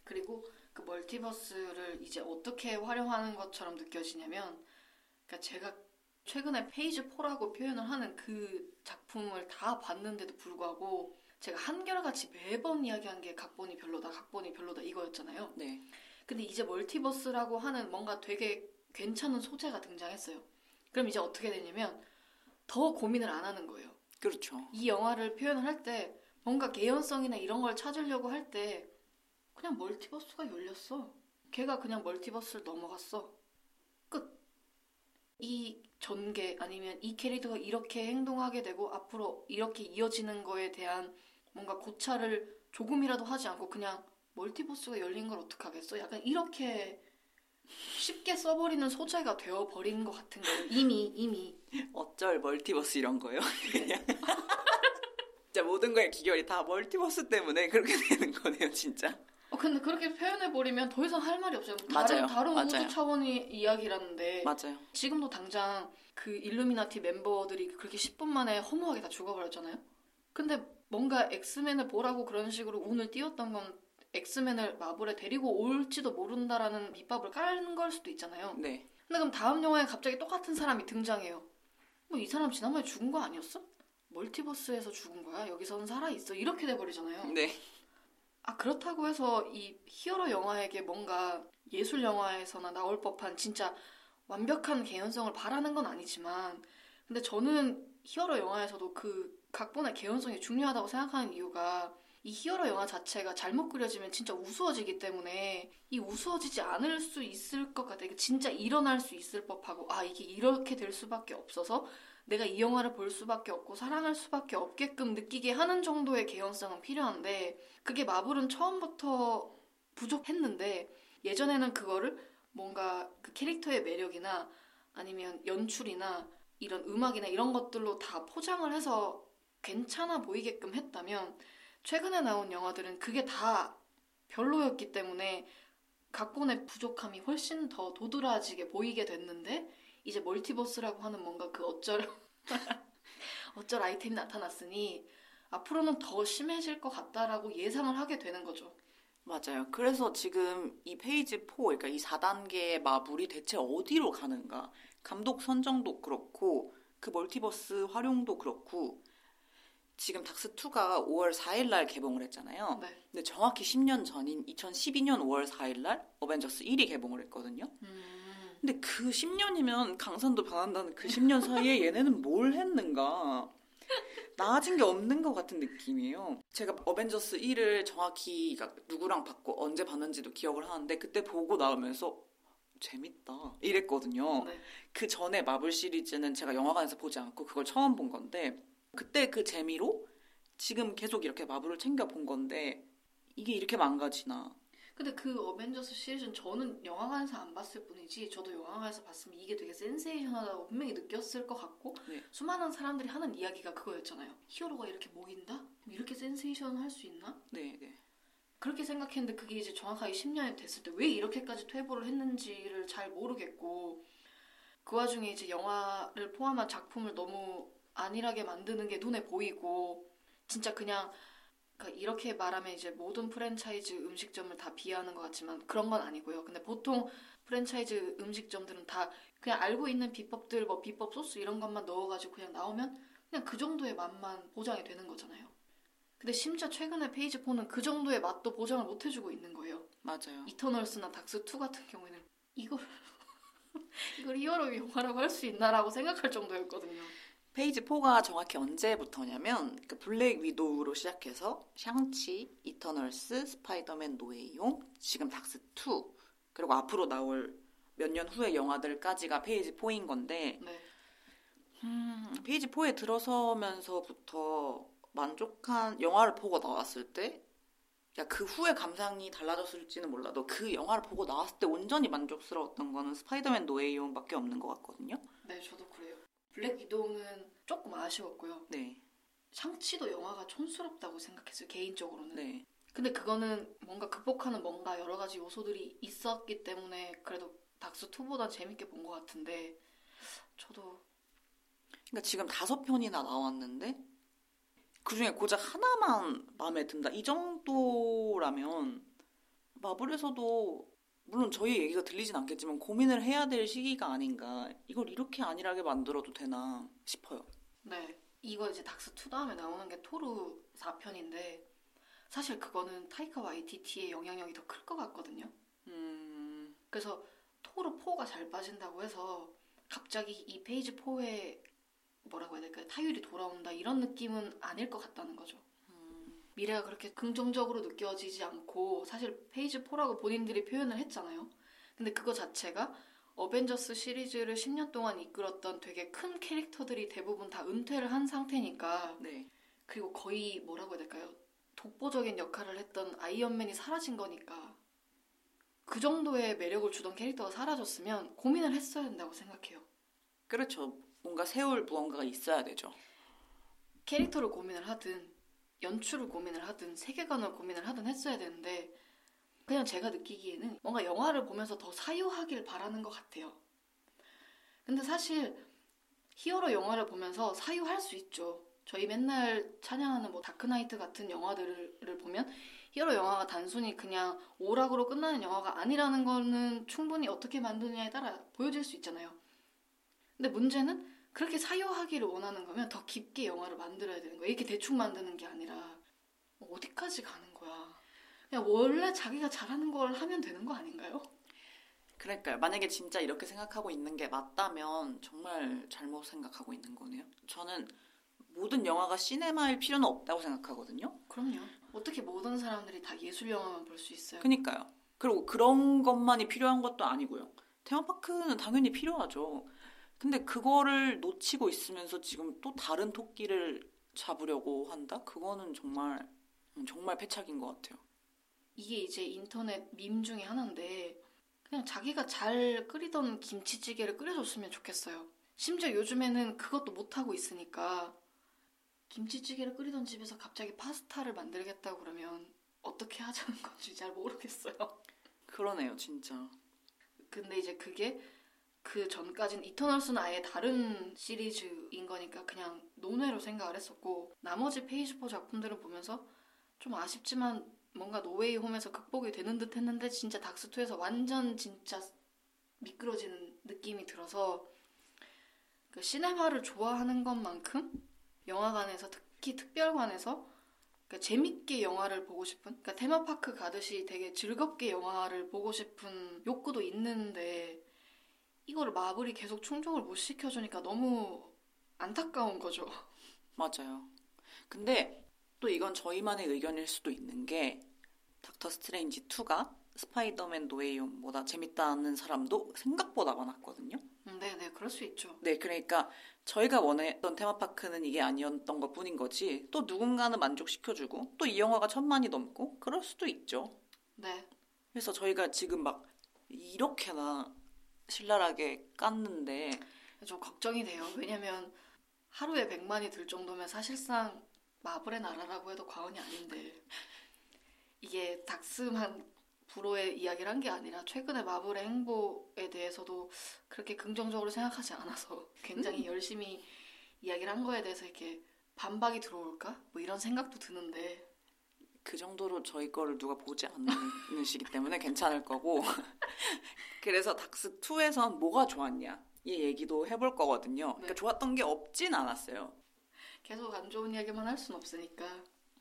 그리고 그 multiverse를 이제 어떻게 활용하는 것처럼 느껴지냐면, 그러니까 제가 최근에 Phase 4라고 표현을 하는 그 작품을 다 봤는데도 불구하고 제가 한결같이 매번 이야기한 게 각본이 별로다, 각본이 별로다 이거였잖아요. 네. 근데 이제 multiverse라고 하는 뭔가 되게 괜찮은 소재가 등장했어요. 그럼 이제 어떻게 되냐면 더 고민을 안 하는 거예요. 그렇죠. 이 영화를 표현을 할 때 뭔가 개연성이나 이런 걸 찾으려고 할 때 그냥 멀티버스가 열렸어. 걔가 그냥 멀티버스를 넘어갔어. 끝. 이 전개 아니면 이 캐릭터가 이렇게 행동하게 되고 앞으로 이렇게 이어지는 거에 대한 뭔가 고찰을 조금이라도 하지 않고 그냥 멀티버스가 열린 걸 어떡하겠어? 약간 이렇게 쉽게 써버리는 소재가 되어버린 것 같은 거예요. 이미 이미. 어쩔 멀티버스 이런 거요? 그냥 진짜 모든 거의 귀결이 다 멀티버스 때문에 그렇게 되는 거네요, 진짜. 어, 근데 그렇게 표현해버리면 더 이상 할 말이 없어요. 맞아요. 다른, 다른 맞아요. 우주 차원의 이야기라는데 맞아요. 지금도 당장 그 일루미나티 멤버들이 그렇게 10분 만에 허무하게 다 죽어버렸잖아요. 근데 뭔가 엑스맨을 보라고 그런 식으로 운을 띄웠던 건 엑스맨을 마블에 데리고 올지도 모른다라는 밑밥을 깔는 걸 수도 있잖아요. 네. 근데 그럼 다음 영화에 갑자기 똑같은 사람이 등장해요. 뭐 이 사람 지난번에 죽은 거 아니었어? 멀티버스에서 죽은 거야. 여기서는 살아 있어. 이렇게 돼버리잖아요. 네. 아 그렇다고 해서 이 히어로 영화에게 뭔가 예술 영화에서나 나올 법한 진짜 완벽한 개연성을 바라는 건 아니지만 근데 저는 히어로 영화에서도 그 각본의 개연성이 중요하다고 생각하는 이유가 이 히어로 영화 자체가 잘못 그려지면 진짜 우스워지기 때문에 이 우스워지지 않을 수 있을 것 같아요. 진짜 일어날 수 있을 법하고 아 이게 이렇게 될 수밖에 없어서 내가 이 영화를 볼 수밖에 없고 사랑할 수밖에 없게끔 느끼게 하는 정도의 개연성은 필요한데 그게 마블은 처음부터 부족했는데 예전에는 그거를 뭔가 그 캐릭터의 매력이나 아니면 연출이나 이런 음악이나 이런 것들로 다 포장을 해서 괜찮아 보이게끔 했다면 최근에 나온 영화들은 그게 다 별로였기 때문에 각본의 부족함이 훨씬 더 도드라지게 보이게 됐는데 이제 multiverse라고 하는 뭔가 그 어쩔 어쩔 아이템이 나타났으니 앞으로는 더 심해질 것 같다라고 예상을 하게 되는 거죠. 맞아요. 그래서 지금 이 Phase 4, 그러니까 이 4단계의 마블이 대체 어디로 가는가? 감독 선정도 그렇고, 그 멀티버스 활용도 그렇고, 지금 닥스2가 5월 4일 날 개봉을 했잖아요. 네. 근데 정확히 10년 전인 2012년 5월 4일 날 어벤져스 1이 개봉을 했거든요. 음, 근데 그 10년이면 강산도 변한다는 그 10년 사이에 얘네는 뭘 했는가? 나아진 게 없는 것 같은 느낌이에요. 제가 어벤져스 1을 정확히 그러니까 누구랑 봤고 언제 봤는지도 기억을 하는데 그때 보고 나오면서 재밌다 이랬거든요. 네. 그 전에 마블 시리즈는 제가 영화관에서 보지 않고 그걸 처음 본 건데 그때 그 재미로 지금 계속 이렇게 마블을 챙겨 본 건데 이게 이렇게 망가지나 근데 그 어벤져스 시리즈는 저는 영화관에서 안 봤을 뿐이지 저도 영화관에서 봤으면 이게 되게 센세이션하다고 분명히 느꼈을 것 같고 네. 수많은 사람들이 하는 이야기가 그거였잖아요. 히어로가 이렇게 모인다? 이렇게 센세이션 할 수 있나? 네, 네. 그렇게 생각했는데 그게 이제 정확하게 10년이 됐을 때 왜 이렇게까지 퇴보를 했는지를 잘 모르겠고 그 와중에 이제 영화를 포함한 작품을 너무 안일하게 만드는 게 눈에 보이고 진짜 그냥 그러니까 이렇게 말하면 이제 모든 프랜차이즈 음식점을 다 비하하는 것 같지만 그런 건 아니고요. 근데 보통 프랜차이즈 음식점들은 다 그냥 알고 있는 비법들 뭐 비법 소스 이런 것만 넣어가지고 그냥 나오면 그냥 그 정도의 맛만 보장이 되는 거잖아요. 근데 심지어 최근에 Phase 4는 그 정도의 맛도 보장을 못 해주고 있는 거예요. 맞아요. 이터널스나 닥스2 같은 경우에는 이걸 이걸 히어로 영화라고 할 수 있나라고 생각할 정도였거든요. Phase 4가 정확히 언제부터냐면 그 블랙 위도우로 시작해서 샹치, 이터널스, 스파이더맨 노웨이홈, 지금 닥스 2 그리고 앞으로 나올 몇 년 후의 영화들까지가 Phase 4인 건데 네. 음, Phase 4에 들어서면서부터 만족한 영화를 보고 나왔을 때 야, 그 후에 감상이 달라졌을지는 몰라도 그 영화를 보고 나왔을 때 온전히 만족스러웠던 거는 스파이더맨 노웨이홈밖에 없는 것 같거든요. 네, 저도 그래요. 블랙 위도우는 조금 아쉬웠고요. 네, 샹치도 영화가 촌스럽다고 생각했어요, 개인적으로는. 네. 근데 그거는 뭔가 극복하는 뭔가 여러 가지 요소들이 있었기 때문에 그래도 닥스 2보다 재밌게 본 것 같은데 저도 그러니까 지금 다섯 편이나 나왔는데 그 중에 고작 하나만 마음에 든다. 이 정도라면 마블에서도 물론 저희 얘기가 들리진 않겠지만 고민을 해야 될 시기가 아닌가. 이걸 이렇게 안일하게 만들어도 되나 싶어요. 네. 이거 이제 닥스 2 다음에 나오는 게 토르 4편인데 사실 그거는 타이카 와이티티의 영향력이 더 클 것 같거든요. 음, 그래서 토르 4가 잘 빠진다고 해서 갑자기 이 Phase 4에 뭐라고 해야 될까요? 타율이 돌아온다 이런 느낌은 아닐 것 같다는 거죠. 미래가 그렇게 긍정적으로 느껴지지 않고 사실 Phase 4라고 본인들이 표현을 했잖아요. 근데 그거 자체가 어벤져스 시리즈를 10년 동안 이끌었던 되게 큰 캐릭터들이 대부분 다 은퇴를 한 상태니까 네. 그리고 거의 뭐라고 해야 될까요? 독보적인 역할을 했던 아이언맨이 사라진 거니까 그 정도의 매력을 주던 캐릭터가 사라졌으면 고민을 했어야 된다고 생각해요. 그렇죠. 뭔가 세울 무언가가 있어야 되죠. 캐릭터를 고민을 하든 연출을 고민을 하든 세계관을 고민을 하든 했어야 되는데 그냥 제가 느끼기에는 뭔가 영화를 보면서 더 사유하길 바라는 것 같아요. 근데 사실 히어로 영화를 보면서 사유할 수 있죠. 저희 맨날 찬양하는 뭐 다크나이트 같은 영화들을 보면 히어로 영화가 단순히 그냥 오락으로 끝나는 영화가 아니라는 거는 충분히 어떻게 만드느냐에 따라 보여질 수 있잖아요. 근데 문제는 그렇게 사유하기를 원하는 거면 더 깊게 영화를 만들어야 되는 거야. 이렇게 대충 만드는 게 아니라 어디까지 가는 거야. 그냥 원래 자기가 잘하는 걸 하면 되는 거 아닌가요? 그러니까요. 만약에 진짜 이렇게 생각하고 있는 게 맞다면 정말 잘못 생각하고 있는 거네요. 저는 모든 영화가 시네마일 필요는 없다고 생각하거든요. 그럼요. 어떻게 모든 사람들이 다 예술 영화만 볼 수 있어요? 그니까요. 그리고 그런 것만이 필요한 것도 아니고요. 테마파크는 당연히 필요하죠. 근데 그거를 놓치고 있으면서 지금 또 다른 토끼를 잡으려고 한다? 그거는 정말 음, 정말 패착인 것 같아요. 이게 이제 인터넷 밈 중에 하나인데 그냥 자기가 잘 끓이던 김치찌개를 끓여줬으면 좋겠어요. 심지어 요즘에는 그것도 못하고 있으니까 김치찌개를 끓이던 집에서 갑자기 파스타를 만들겠다고 그러면 어떻게 하자는 건지 잘 모르겠어요. 그러네요, 진짜. 근데 이제 그게 그 전까지는 이터널스는 아예 다른 시리즈인 거니까 그냥 논외로 생각을 했었고 나머지 Phase four 작품들을 보면서 좀 아쉽지만 뭔가 노웨이 홈에서 극복이 되는 듯 했는데 진짜 닥스2에서 완전 진짜 미끄러지는 느낌이 들어서 그 시네마를 좋아하는 것만큼 영화관에서 특히 특별관에서 그러니까 재밌게 영화를 보고 싶은 그러니까 테마파크 가듯이 되게 즐겁게 영화를 보고 싶은 욕구도 있는데 이거를 마블이 계속 충족을 못 시켜주니까 너무 안타까운 거죠. 맞아요. 근데 또 이건 저희만의 의견일 수도 있는 게 닥터 스트레인지 2가 스파이더맨 노웨이홈보다 재밌다는 사람도 생각보다 많았거든요. 음, 네네, 그럴 수 있죠. 네, 그러니까 저희가 원했던 테마파크는 이게 아니었던 것 뿐인 거지. 또 누군가는 만족시켜주고 또 이 영화가 천만이 넘고 그럴 수도 있죠. 네. 그래서 저희가 지금 막 이렇게나 신랄하게 깠는데 좀 걱정이 돼요. 왜냐면 하루에 100만이 들 정도면 사실상 마블의 나라라고 해도 과언이 아닌데 이게 닥스만 불호의 이야기를 한 게 아니라 최근에 마블의 행보에 대해서도 그렇게 긍정적으로 생각하지 않아서 굉장히 열심히 이야기를 한 거에 대해서 이렇게 반박이 들어올까? 뭐 이런 생각도 드는데 그 정도로 저희 거를 누가 보지 않으시기 때문에 괜찮을 거고 그래서 닥스 2에선 뭐가 좋았냐 이 얘기도 해볼 거거든요. 그러니까 네. 좋았던 게 없진 않았어요. 계속 안 좋은 이야기만 할 순 없으니까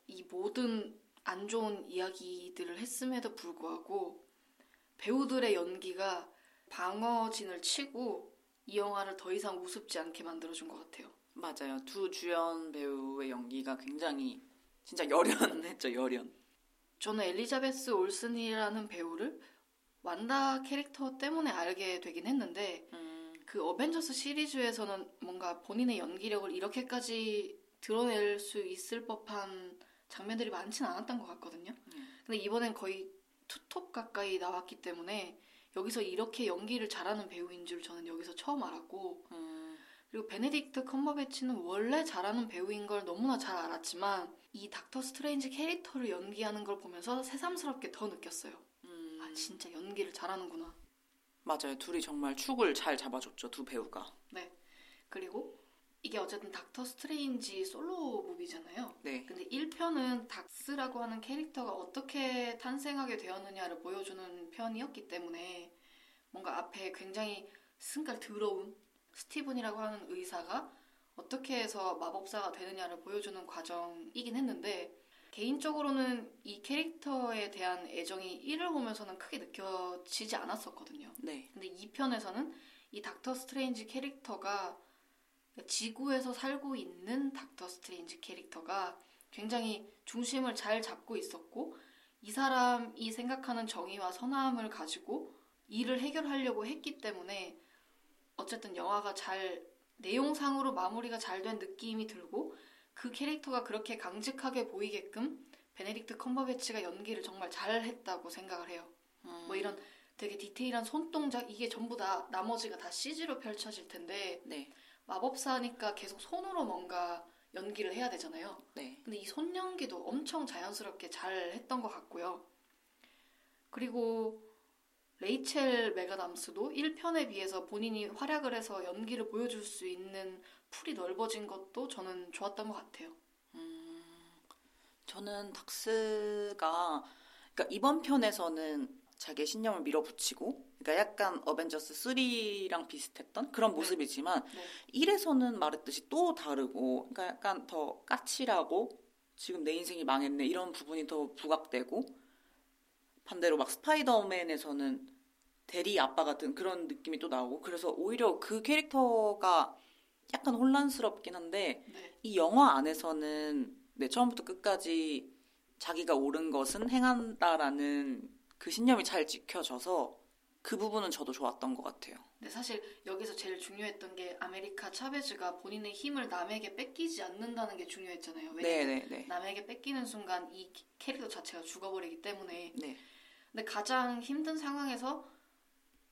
이 모든 안 좋은 이야기들을 했음에도 불구하고 배우들의 연기가 방어진을 치고 이 영화를 더 이상 우습지 않게 만들어준 것 같아요. 맞아요. 두 주연 배우의 연기가 굉장히 진짜 열연했죠, 열연. 저는 엘리자베스 올슨이라는 배우를 완다 캐릭터 때문에 알게 되긴 했는데 음, 그 어벤져스 시리즈에서는 뭔가 본인의 연기력을 이렇게까지 드러낼 수 있을 법한 장면들이 많진 않았던 것 같거든요. 음. 근데 이번엔 거의 투톱 가까이 나왔기 때문에 여기서 이렇게 연기를 잘하는 배우인 줄 저는 여기서 처음 알았고 음, 그리고 베네딕트 컴버배치는 원래 잘하는 배우인 걸 너무나 잘 알았지만 이 닥터 스트레인지 캐릭터를 연기하는 걸 보면서 새삼스럽게 더 느꼈어요. 음, 아 진짜 연기를 잘하는구나. 맞아요. 둘이 정말 축을 잘 잡아줬죠, 두 배우가. 그리고 이게 어쨌든 닥터 스트레인지 솔로 무비잖아요. 네. 근데 1편은 닥스라고 하는 캐릭터가 어떻게 탄생하게 되었느냐를 보여주는 편이었기 때문에 뭔가 앞에 굉장히 승깔 더러운 스티븐이라고 하는 의사가 어떻게 해서 마법사가 되느냐를 보여주는 과정이긴 했는데 개인적으로는 이 캐릭터에 대한 애정이 1을 보면서는 크게 느껴지지 않았었거든요. 네. 근데 2편에서는 이 닥터 스트레인지 캐릭터가 지구에서 살고 있는 닥터 스트레인지 캐릭터가 굉장히 중심을 잘 잡고 있었고 이 사람이 생각하는 정의와 선함을 가지고 일을 해결하려고 했기 때문에 어쨌든 영화가 잘 내용상으로 마무리가 잘 된 느낌이 들고 그 캐릭터가 그렇게 강직하게 보이게끔 베네딕트 컴버배치가 연기를 정말 잘했다고 생각을 해요. 음, 뭐 이런 되게 디테일한 손동작 이게 전부 다 나머지가 다 CG로 펼쳐질 텐데 네. 마법사니까 계속 손으로 뭔가 연기를 해야 되잖아요. 네. 근데 이 손 연기도 엄청 자연스럽게 잘 했던 것 같고요. 그리고 레이첼 메가담스도 1편에 비해서 본인이 활약을 해서 연기를 보여줄 수 있는 풀이 넓어진 것도 저는 좋았던 것 같아요. 저는 닥스가 그러니까 이번 편에서는 자기의 신념을 밀어붙이고 그러니까 약간 어벤져스 3랑 비슷했던 그런 모습이지만 네. 1에서는 말했듯이 또 다르고 그러니까 약간 더 까칠하고 지금 내 인생이 망했네 이런 부분이 더 부각되고 반대로 막 스파이더맨에서는 대리 아빠 같은 그런 느낌이 또 나오고 그래서 오히려 그 캐릭터가 약간 혼란스럽긴 한데 네. 이 영화 안에서는 네, 처음부터 끝까지 자기가 옳은 것은 행한다라는 그 신념이 잘 지켜져서 그 부분은 저도 좋았던 것 같아요. 근데 사실 여기서 제일 중요했던 게 아메리카 차베즈가 본인의 힘을 남에게 뺏기지 않는다는 게 중요했잖아요. 왜냐면 네네네. 남에게 뺏기는 순간 이 캐릭터 자체가 죽어버리기 때문에. 네. 근데 가장 힘든 상황에서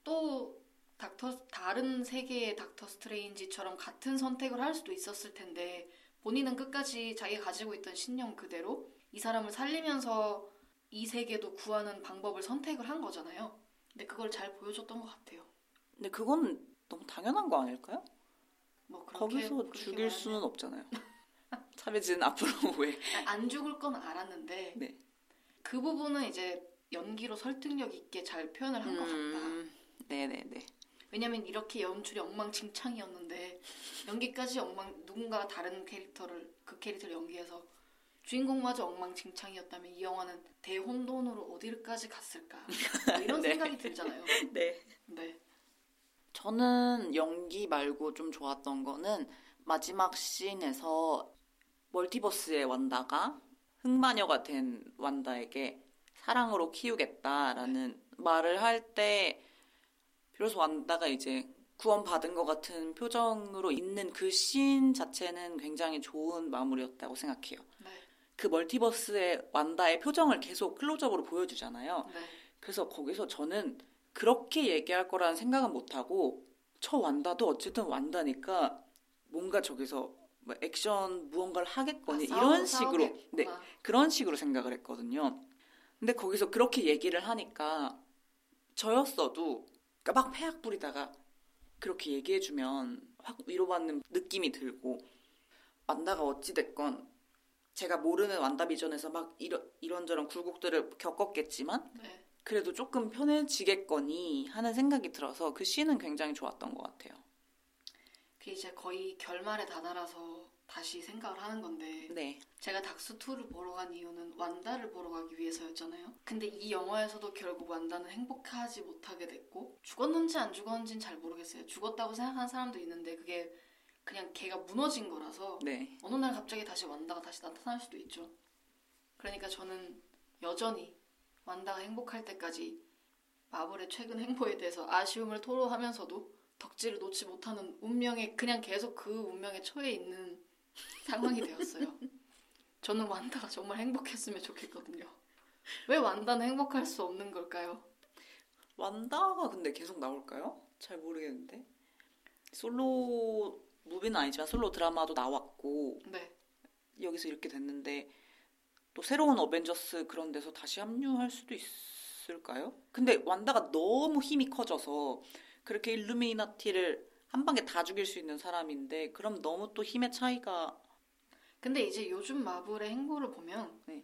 또 닥터 다른 세계의 닥터 스트레인지처럼 같은 선택을 할 수도 있었을 텐데 본인은 끝까지 자기가 가지고 있던 신념 그대로 이 사람을 살리면서 이 세계도 구하는 방법을 선택을 한 거잖아요. 근데 그걸 잘 보여줬던 것 같아요. 근데 그건 너무 당연한 거 아닐까요? 뭐 그렇게 거기서 죽일 말하면 수는 없잖아요. 차베즈는 앞으로 왜? 안 죽을 건 알았는데 네. 그 부분은 이제 연기로 설득력 있게 잘 표현을 한것 같다. 음, 네네네. 왜냐면 이렇게 연출이 엉망진창이었는데 연기까지 엉망 누군가 다른 캐릭터를 그 캐릭터를 연기해서 주인공마저 엉망진창이었다면 이 영화는 대혼돈으로 어디까지 갔을까 뭐 이런 네. 생각이 들잖아요. 네. 네, 저는 연기 말고 좀 좋았던 거는 마지막 씬에서 멀티버스의 완다가 흑마녀가 된 완다에게 사랑으로 키우겠다라는 말을 할 때 비로소 완다가 이제 구원받은 것 같은 표정으로 있는 그 씬 자체는 굉장히 좋은 마무리였다고 생각해요. 네, 그 멀티버스의 완다의 표정을 계속 클로즈업으로 보여주잖아요. 네. 그래서 거기서 저는 그렇게 얘기할 거라는 생각은 못하고 저 완다도 어쨌든 완다니까 뭔가 저기서 뭐 액션 무언가를 하겠거니 아, 이런 식으로 싸우겠구나. 네 그런 식으로 생각을 했거든요. 근데 거기서 그렇게 얘기를 하니까 저였어도 그러니까 막 폐악 부리다가 그렇게 얘기해주면 확 위로받는 느낌이 들고 완다가 어찌됐건 제가 모르는 완다 비전에서 막 이런, 이런저런 굴곡들을 겪었겠지만 네. 그래도 조금 편해지겠거니 하는 생각이 들어서 그 씬은 굉장히 좋았던 것 같아요. 그게 이제 거의 결말에 다다라서 다시 생각을 하는 건데 네. 제가 닥스2를 보러 간 이유는 완다를 보러 가기 위해서였잖아요. 근데 이 영화에서도 결국 완다는 행복하지 못하게 됐고 죽었는지 안 죽었는지는 잘 모르겠어요. 죽었다고 생각하는 사람도 있는데 그게 그냥 걔가 무너진 거라서 네. 어느 날 갑자기 다시 완다가 다시 나타날 수도 있죠. 그러니까 저는 여전히 완다가 행복할 때까지 마블의 최근 행보에 대해서 아쉬움을 토로하면서도 덕질을 놓지 못하는 운명에 그냥 계속 그 운명에 처해 있는 상황이 되었어요. 저는 완다가 정말 행복했으면 좋겠거든요. 왜 완다는 행복할 수 없는 걸까요? 완다가 근데 계속 나올까요? 잘 모르겠는데. 솔로 무비는 아니지만 솔로 드라마도 나왔고 네. 여기서 이렇게 됐는데 또 새로운 어벤져스 그런 데서 다시 합류할 수도 있을까요? 근데 완다가 너무 힘이 커져서 그렇게 일루미나티를 한 방에 다 죽일 수 있는 사람인데 그럼 너무 또 힘의 차이가 근데 이제 요즘 마블의 행보를 보면 네.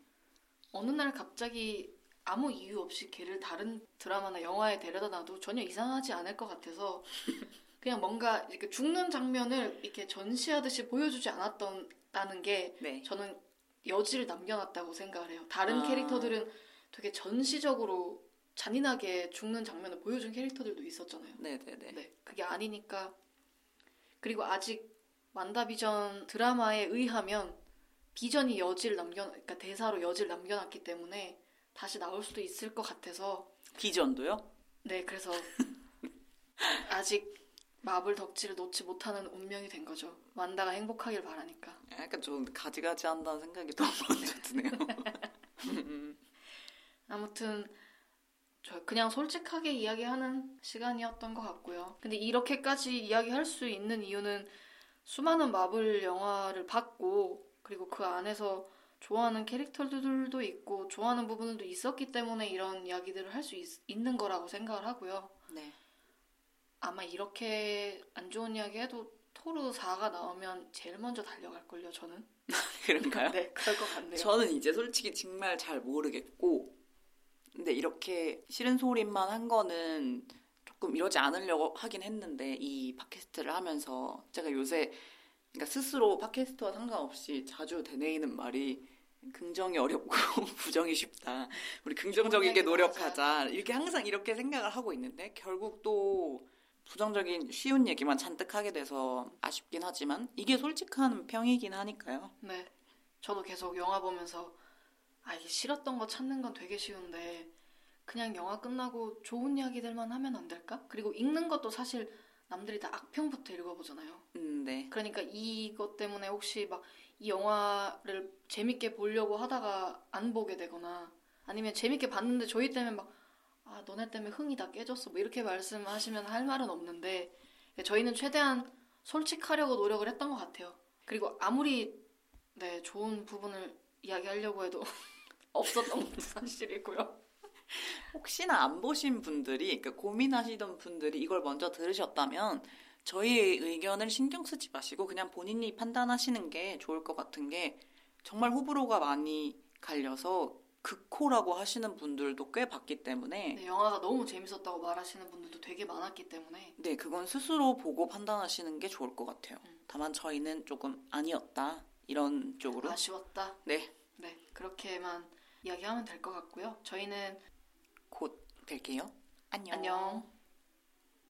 어느 날 갑자기 아무 이유 없이 걔를 다른 드라마나 영화에 데려다 놔도 전혀 이상하지 않을 것 같아서 그냥 뭔가 이렇게 죽는 장면을 이렇게 전시하듯이 보여주지 않았다는 게 네. 저는 여지를 남겨놨다고 생각을 해요. 다른 아. 캐릭터들은 되게 전시적으로 잔인하게 죽는 장면을 보여준 캐릭터들도 있었잖아요. 네네네. 네, 그게 아니니까. 그리고 아직 만다비전 드라마에 의하면 비전이 여지를 남겨, 그러니까 대사로 여지를 남겨놨기 때문에 다시 나올 수도 있을 것 같아서 비전도요? 네, 그래서 아직 마블 덕질을 놓지 못하는 운명이 된 거죠. 만다가 행복하길 바라니까. 약간 좀 가지가지 한다는 생각이 너무 먼저 드네요. 아무튼 저 그냥 솔직하게 이야기하는 시간이었던 것 같고요. 근데 이렇게까지 이야기할 수 있는 이유는 수많은 마블 영화를 봤고 그리고 그 안에서 좋아하는 캐릭터들도 있고 좋아하는 부분들도 있었기 때문에 이런 이야기들을 할 수 있는 거라고 생각을 하고요. 네. 아마 이렇게 안 좋은 이야기 해도 토르 4가 나오면 제일 먼저 달려갈걸요, 저는. 그런가요? 네, 그럴 것 같네요. 저는 이제 솔직히 정말 잘 모르겠고, 근데 이렇게 싫은 소리만 한 거는 조금 이러지 않으려고 하긴 했는데, 이 팟캐스트를 하면서 제가 요새, 그러니까 스스로 팟캐스트와 상관없이 자주 되뇌이는 말이 긍정이 어렵고 부정이 쉽다. 우리 긍정적이게 좋은 얘기 노력하자. 이렇게 항상 이렇게 생각을 하고 있는데, 결국 또 부정적인 쉬운 얘기만 잔뜩 하게 돼서 아쉽긴 하지만, 이게 솔직한 평이긴 하니까요. 네. 저도 계속 영화 보면서 아, 이게 싫었던 거 찾는 건 되게 쉬운데 그냥 영화 끝나고 좋은 이야기들만 하면 안 될까? 그리고 읽는 것도 사실 남들이 다 악평부터 읽어보잖아요. 음, 네. 그러니까 이것 때문에 혹시 막 이 영화를 재밌게 보려고 하다가 안 보게 되거나 아니면 재밌게 봤는데 저희 때문에 막 아, 너네 때문에 흥이 다 깨졌어. 뭐 이렇게 말씀하시면 할 말은 없는데 저희는 최대한 솔직하려고 노력을 했던 것 같아요. 그리고 아무리 네, 좋은 부분을 이야기하려고 해도 없었던 것도 사실이고요. 혹시나 안 보신 분들이, 그러니까 고민하시던 분들이 이걸 먼저 들으셨다면 저희의 의견을 신경 쓰지 마시고 그냥 본인이 판단하시는 게 좋을 것 같은 게 정말 호불호가 많이 갈려서 극호라고 하시는 분들도 꽤 봤기 때문에 네, 영화가 너무 재밌었다고 말하시는 분들도 되게 많았기 때문에 네, 그건 스스로 보고 판단하시는 게 좋을 것 같아요. 음. 다만 저희는 조금 아니었다. 이런 쪽으로. 아쉬웠다. 네, 네, 그렇게만 이야기하면 될 것 같고요. 저희는 곧 뵐게요. 안녕. 안녕.